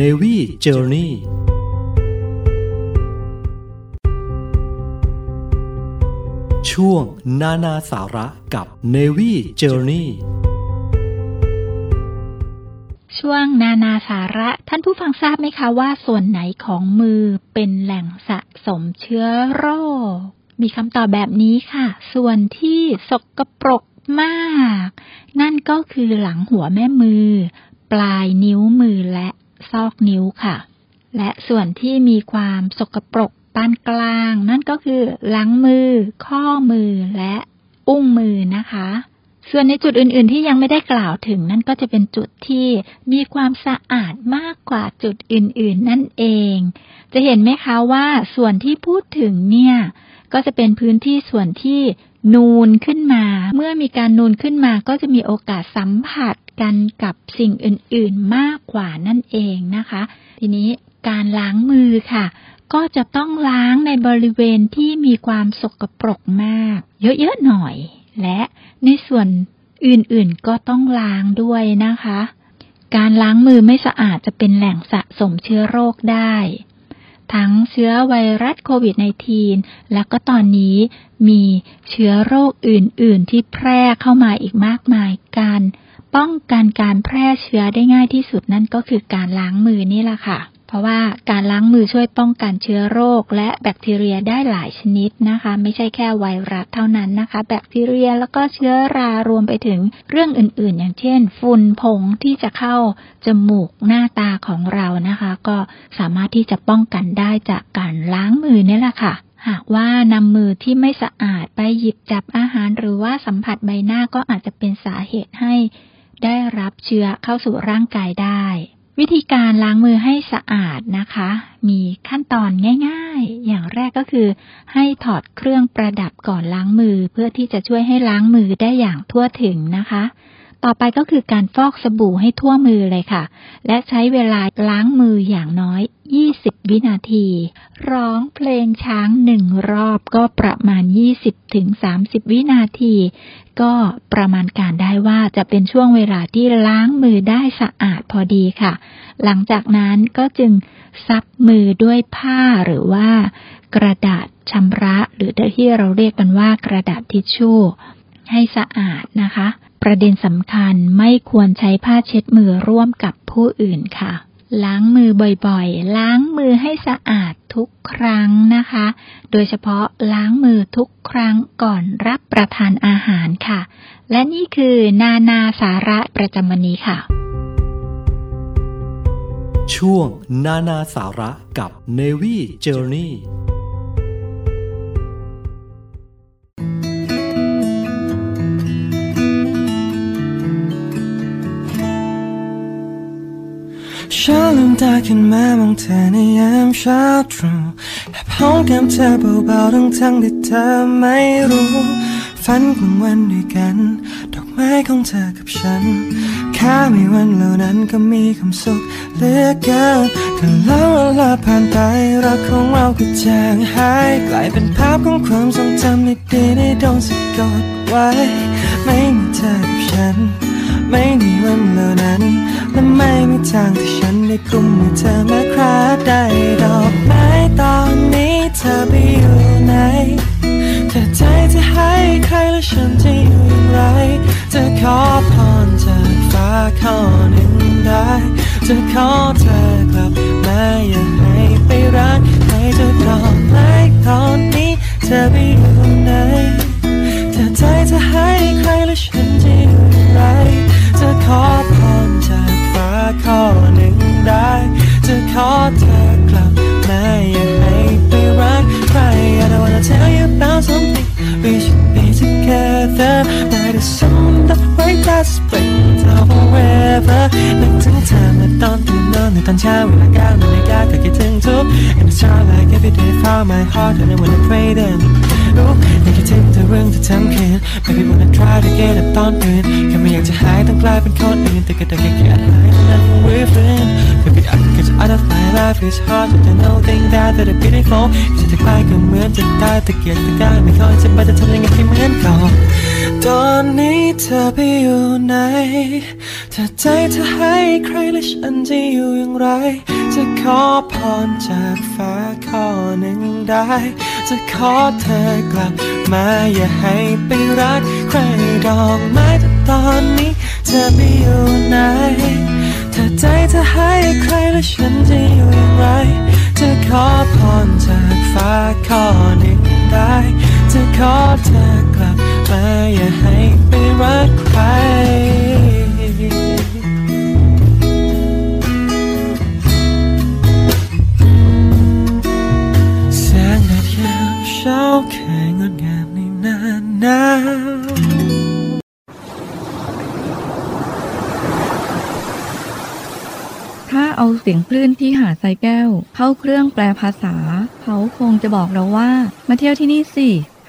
Navy Journey ช่วงนานาสาระกับ Navy Journey ช่วงนานาสาระท่านผู้ฟังทราบไหมคะว่าส่วนไหนของมือเป็นแหล่งสะสมเชื้อโรค มีคำตอบแบบนี้ค่ะ ส่วนที่สกปรกมาก นั่นก็คือหลังหัวแม่มือ ปลายนิ้วมือและ ซอกนิ้วค่ะ และส่วนที่มีความสกปรกปานกลาง นั่นก็คือหลังมือ ข้อมือและอุ้งมือนะคะ ส่วนในจุดอื่น ๆ ที่ยังไม่ได้กล่าวถึง นั่นก็จะเป็นจุดที่มีความสะอาดมากกว่าจุดอื่น ๆ นั่นเอง จะเห็นไหมคะว่าส่วนที่พูดถึงเนี่ย ก็จะเป็นพื้นที่ส่วนที่ นูนขึ้นมา เมื่อมีการนูนขึ้นมาก็จะมีโอกาสสัมผัสกันกับสิ่งอื่น ๆ มากกว่านั่นเองนะคะ ทีนี้การล้างมือค่ะ ก็จะต้องล้างในบริเวณที่มีความสกปรกมาก เยอะ ๆ หน่อย และในส่วนอื่น ๆ ก็ต้องล้างด้วยนะคะ การล้างมือไม่สะอาดจะเป็นแหล่งสะสมเชื้อโรคได้ ทั้งเชื้อไวรัสโควิด -19 แล้วก็ตอนนี้มีเชื้อโรคอื่น ๆ ที่แพร่เข้ามาอีกมากมายการป้องกันการแพร่เชื้อได้ง่ายที่สุดนั่นก็คือการล้างมือนี่แหละค่ะ เพราะว่าการล้างมือช่วยป้องกันเชื้อโรค และแบคทีเรียได้หลายชนิดนะคะ ไม่ใช่แค่ไวรัสเท่านั้นนะคะ แบคทีเรียแล้วก็เชื้อรารวมไปถึงเรื่องอื่น ๆ อย่างเช่น ฝุ่นผงที่จะเข้าจมูกหน้าตาของเรานะคะ ก็สามารถที่จะป้องกันได้จากการล้างมือนี่แหละค่ะหากว่านำมือที่ไม่สะอาดไปหยิบจับอาหารหรือว่าสัมผัสใบหน้าก็อาจจะเป็นสาเหตุให้ได้รับเชื้อเข้าสู่ร่างกายได้ วิธีการล้างมือให้สะอาดนะคะ มีขั้นตอนง่าย ๆ อย่างแรกก็คือ ให้ถอดเครื่องประดับก่อนล้างมือ เพื่อที่จะช่วยให้ล้างมือได้อย่างทั่วถึงนะคะ ต่อไปก็คือการฟอกสบู่ให้ทั่วมือเลยค่ะ และใช้เวลาล้างมืออย่างน้อย 20 วินาที ร้องเพลงช้างหนึ่งรอบก็ประมาณ 20-30 วินาที ก็ประมาณการได้ว่าจะเป็นช่วงเวลาที่ล้างมือได้สะอาดพอดีค่ะ หลังจากนั้นก็จึงซับมือด้วยผ้าหรือว่ากระดาษชำระ หรือที่เราเรียกกันว่ากระดาษทิชชู่ให้สะอาดนะคะ ประเด็นสำคัญไม่ควรใช้ผ้าเช็ดมือร่วมกับผู้อื่นค่ะ ล้างมือบ่อยๆ ล้างมือให้สะอาดทุกครั้งนะคะ โดยเฉพาะล้างมือทุกครั้งก่อนรับประทานอาหารค่ะ และนี่คือนานาสาระประจำวันนี้ค่ะ ช่วงนานาสาระกับ Navy Journey ฉันลืมตาขึ้นมามองเธอในยามเช้าตรู่แอบห้องแก้มเธอเบาๆทั้งทั้งๆที่เธอไม่รู้ ฝันกลางวันด้วยกัน ดอกไม้ของเธอกับฉันแค่มีวันเหล่านั้นก็มีความสุขเหลือเกินแต่แล้วเวลาผ่านไปรักของเราก็จางหายกลายเป็นภาพของความทรงจำไม่ดีในดวงสะกดไว้ ไม่มีเธอกับฉัน ไม่มีวันเหล่านั้น และไม่มีทางที่ฉันได้กุมมือเธอแม้คราได้ดอกไม้ตอนนี้เธอไปอยู่ไหนเธอใจจะให้ใครและฉันจะอยู่อย่างไรจะขอพรจากฟ้าข้อหนึ่งได้จะขอเธอกลับมาอย่าง forever นึกถึงเธอเมื่อตอนตื่นนอนในตอนเช้าเวลาเก้านาฬิกาก็คิดถึงทุก And it's all like every day for my heart and I wanna pray them รู้ยังคิดถึงเธอเรื่องที่ทำคืน Baby wanna try to get up ตอนตื่นแค่ไม่อยากจะหายต้องกลายเป็นคนอื่นแต่ก็ได้แค่แค่หายนั้น we're friends Baby I can get you out of my life it's hard to know thing that that are beautiful คิดจะคล้ายก็เหมือนจะตายตะเกียกตะกายไม่ค่อยจะไปจะทำยังไงให้เหมือนเก่า ตอนนี้เธอไปอยู่ไหนถ้าใจเธอให้ใครและฉันจะอยู่อย่างไร จะขอพรจากฟ้าข้อหนึ่งได้ จะขอเธอกลับมาอย่าให้ไปรักใครดอกไม้แต่ตอนนี้เธอไปอยู่ไหนถ้าใจเธอให้ใครและฉันจะอยู่อย่างไร จะขอพรจากฟ้าข้อหนึ่งได้ จะขอเธอ อย่าให้ไปรักใคร แสงแดดยามเช้าแค่งดงามในหน้าหนาวถ้าเอาเสียงคลื่นที่หาดทรายแก้ว เข้าเครื่องแปลภาษา เขาคงจะบอกเราว่า มาเที่ยวที่นี่สิ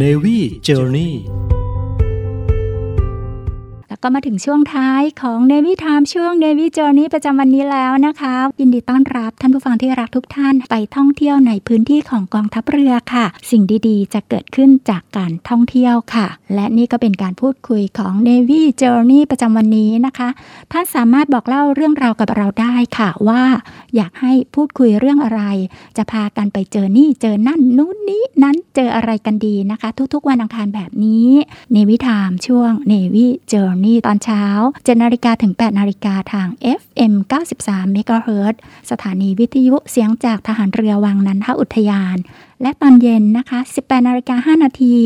Navy Journey แล้ว ก็มาถึงช่วงท้ายของ Navy Time ช่วง Navy Journey ประจำวันนี้แล้วนะคะ ยินดีต้อนรับท่านผู้ฟังที่รักทุกท่านไปท่องเที่ยวในพื้นที่ของกองทัพเรือค่ะ สิ่งดีๆ จะเกิดขึ้นจากการท่องเที่ยวค่ะ และนี่ก็เป็นการพูดคุยของ Navy Journey ประจำวันนี้นะคะ ท่านสามารถบอกเล่าเรื่องราวกับเราได้ค่ะว่า อยากให้พูดคุยเรื่องอะไร จะพากันไปเจอนี่เจอนั่นนู้นนี้นั้นเจออะไรกันดีนะคะ ทุกๆ วันอังคารแบบนี้เนวิทามช่วง Navy ตอนเช้า7นาฬิกาถึง8นาฬิกาทาง FM 93 MHz สถานีวิทยุเสียงจากทหารเรือวังนันทอุทยาน และตอนเย็นนะคะ 18นาฬิกา5นาที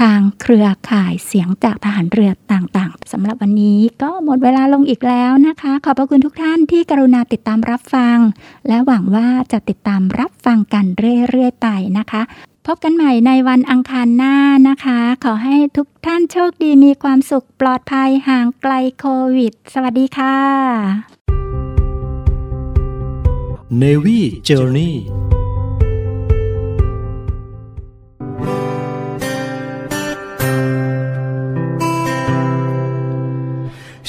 ทางเครือข่ายเสียงจากทหารเรือต่างๆสำหรับวันนี้ก็หมดเวลาลงอีกแล้วนะคะ ขอบพระคุณทุกท่านที่กรุณาติดตามรับฟัง และหวังว่าจะติดตามรับฟังกันเรื่อยๆไปนะคะ พบกันใหม่ในวันอังคารหน้านะคะ ขอให้ทุกท่านโชคดีมีความสุขปลอดภัยห่างไกลโควิด สวัสดีค่ะ Navy Journey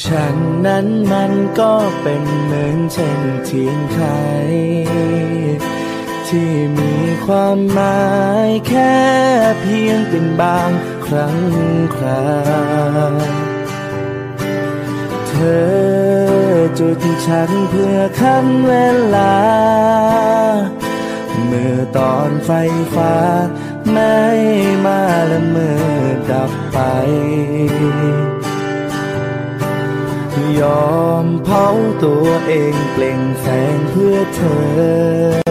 ฉันนั้นมันก็เป็นเหมือนเช่นเทียนไข ที่มีความหมายแค่เพียงเป็นบางครั้งคราเธอจุดฉันเพื่อคันเวลา เมื่อตอนไฟฟ้าไม่มาและเมื่อดับไป ยอมเผาตัวเองเปล่งแสงเพื่อเธอ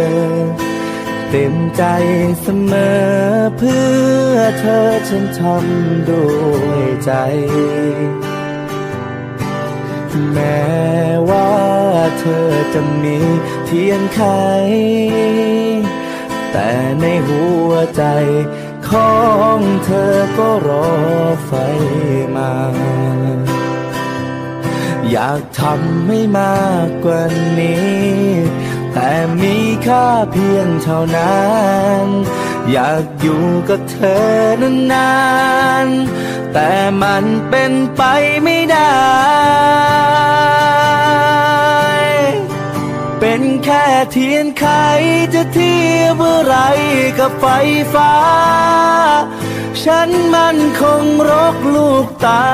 เต็มใจเสมอเพื่อเธอฉันทำด้วยใจ แม้ว่าเธอจะมีเทียนไขแต่ในหัวใจของเธอก็รอไฟมา อยากทำให้มากกว่านี้ แต่มีค่าเพียงเท่านั้น อยากอยู่กับเธอนานๆ แต่มันเป็นไปไม่ได้ เป็นแค่เทียนไขจะเทียบอะไรกับไฟฟ้า ฉันมันคงรกลูกตา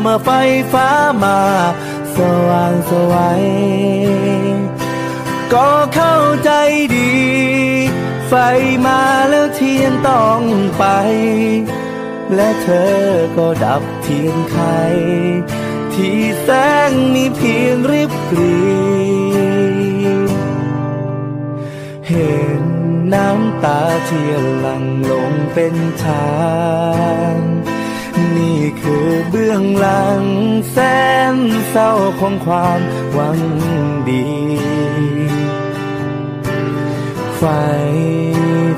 เมื่อไฟฟ้ามา สว่างสวัย ก็เข้าใจดี ไฟมาแล้วเทียนต้องไป และเธอก็ดับเทียนไขที่แสงมีเพียงริบกรีเห็นน้ำตาเทียนหลั่งลงเป็นทางนี่คือเบื้องหลังแสนเศร้าของความหวังดี ไฟ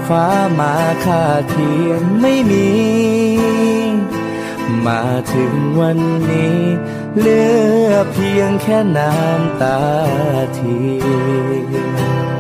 ฟ้ามาค่าเทียนไม่มี มาถึงวันนี้เหลือเพียงแค่น้ำตาเทียน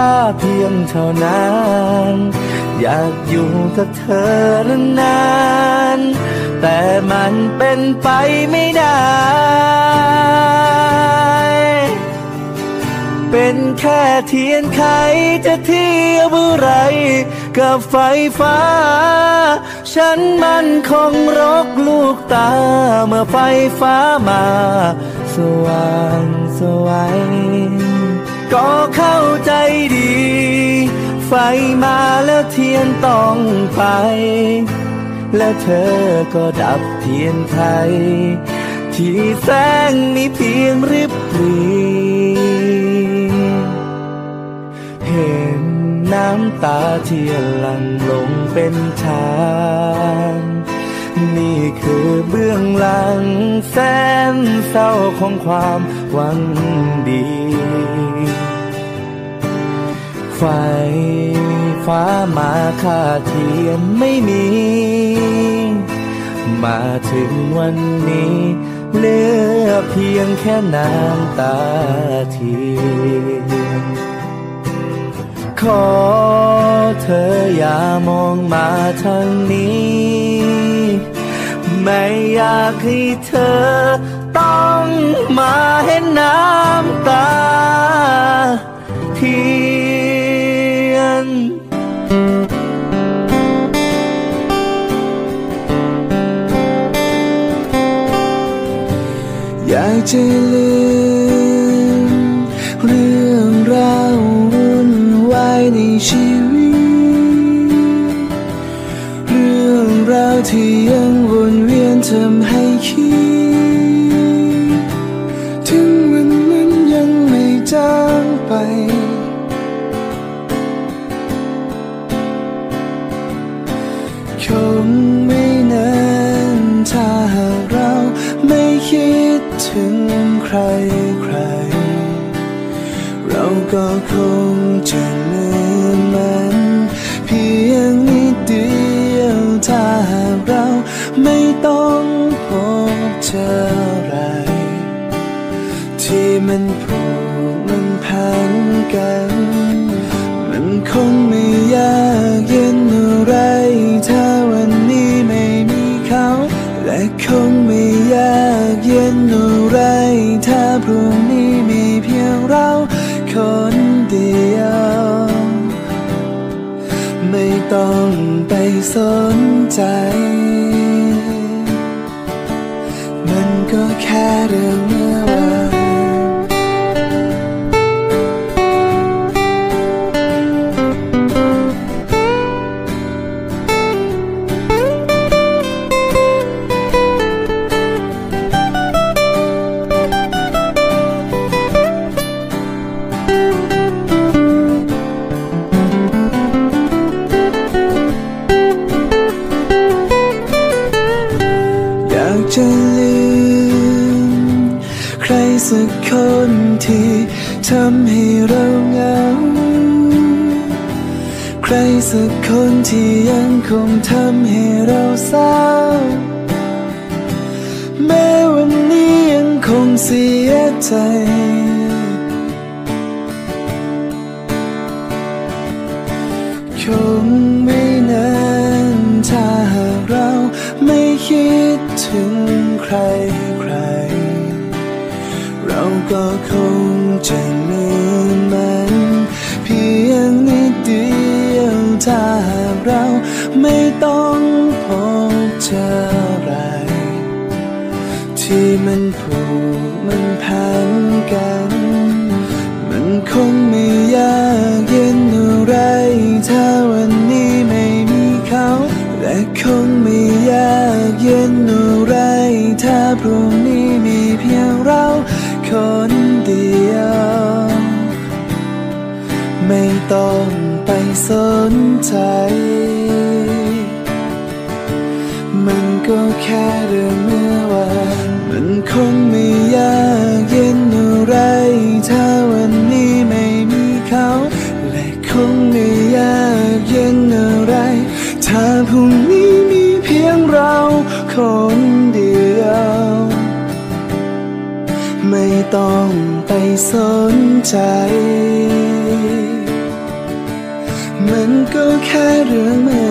ค่าเพียงเท่านั้น อยากอยู่กับเธอนานแต่มันเป็นไปไม่ได้ เป็นแค่เทียนไขจะเทียบอะไรกับไฟฟ้า ฉันมันคงรกลูกตาเมื่อไฟฟ้ามา สว่างสวัย ก็เข้าใจดี ไฟมาแล้วเทียนต้องไป และเธอก็ดับเทียนไขที่แสงมีเพียงริบหรีเห็นน้ำตาเทียนหลังลงเป็นทางนี่คือเบื้องหลังแสนเศร้าของความหวังดี ไฟ ฟ้ามาค่าเทียนไม่มี มาถึงวันนี้เหลือเพียงแค่น้ำตาเทียนขอเธออย่ามองมาทางนี้ ไม่อยากให้เธอต้องมาเห็นน้ำตาที ใจะลืมเรื่องราววุ่นวายในชีวิต เรื่องราวที่ยังวนเวียนทำให้ ใครใคร เราก็คงจะลืมมันเพียงนิดเดียวถ้าเราไม่ต้องพบเจอ คนเดียว ไม่ต้องไปสนใจ มันก็แค่เรื่อง ต้องไปสนใจ มันก็แค่เรื่องเม่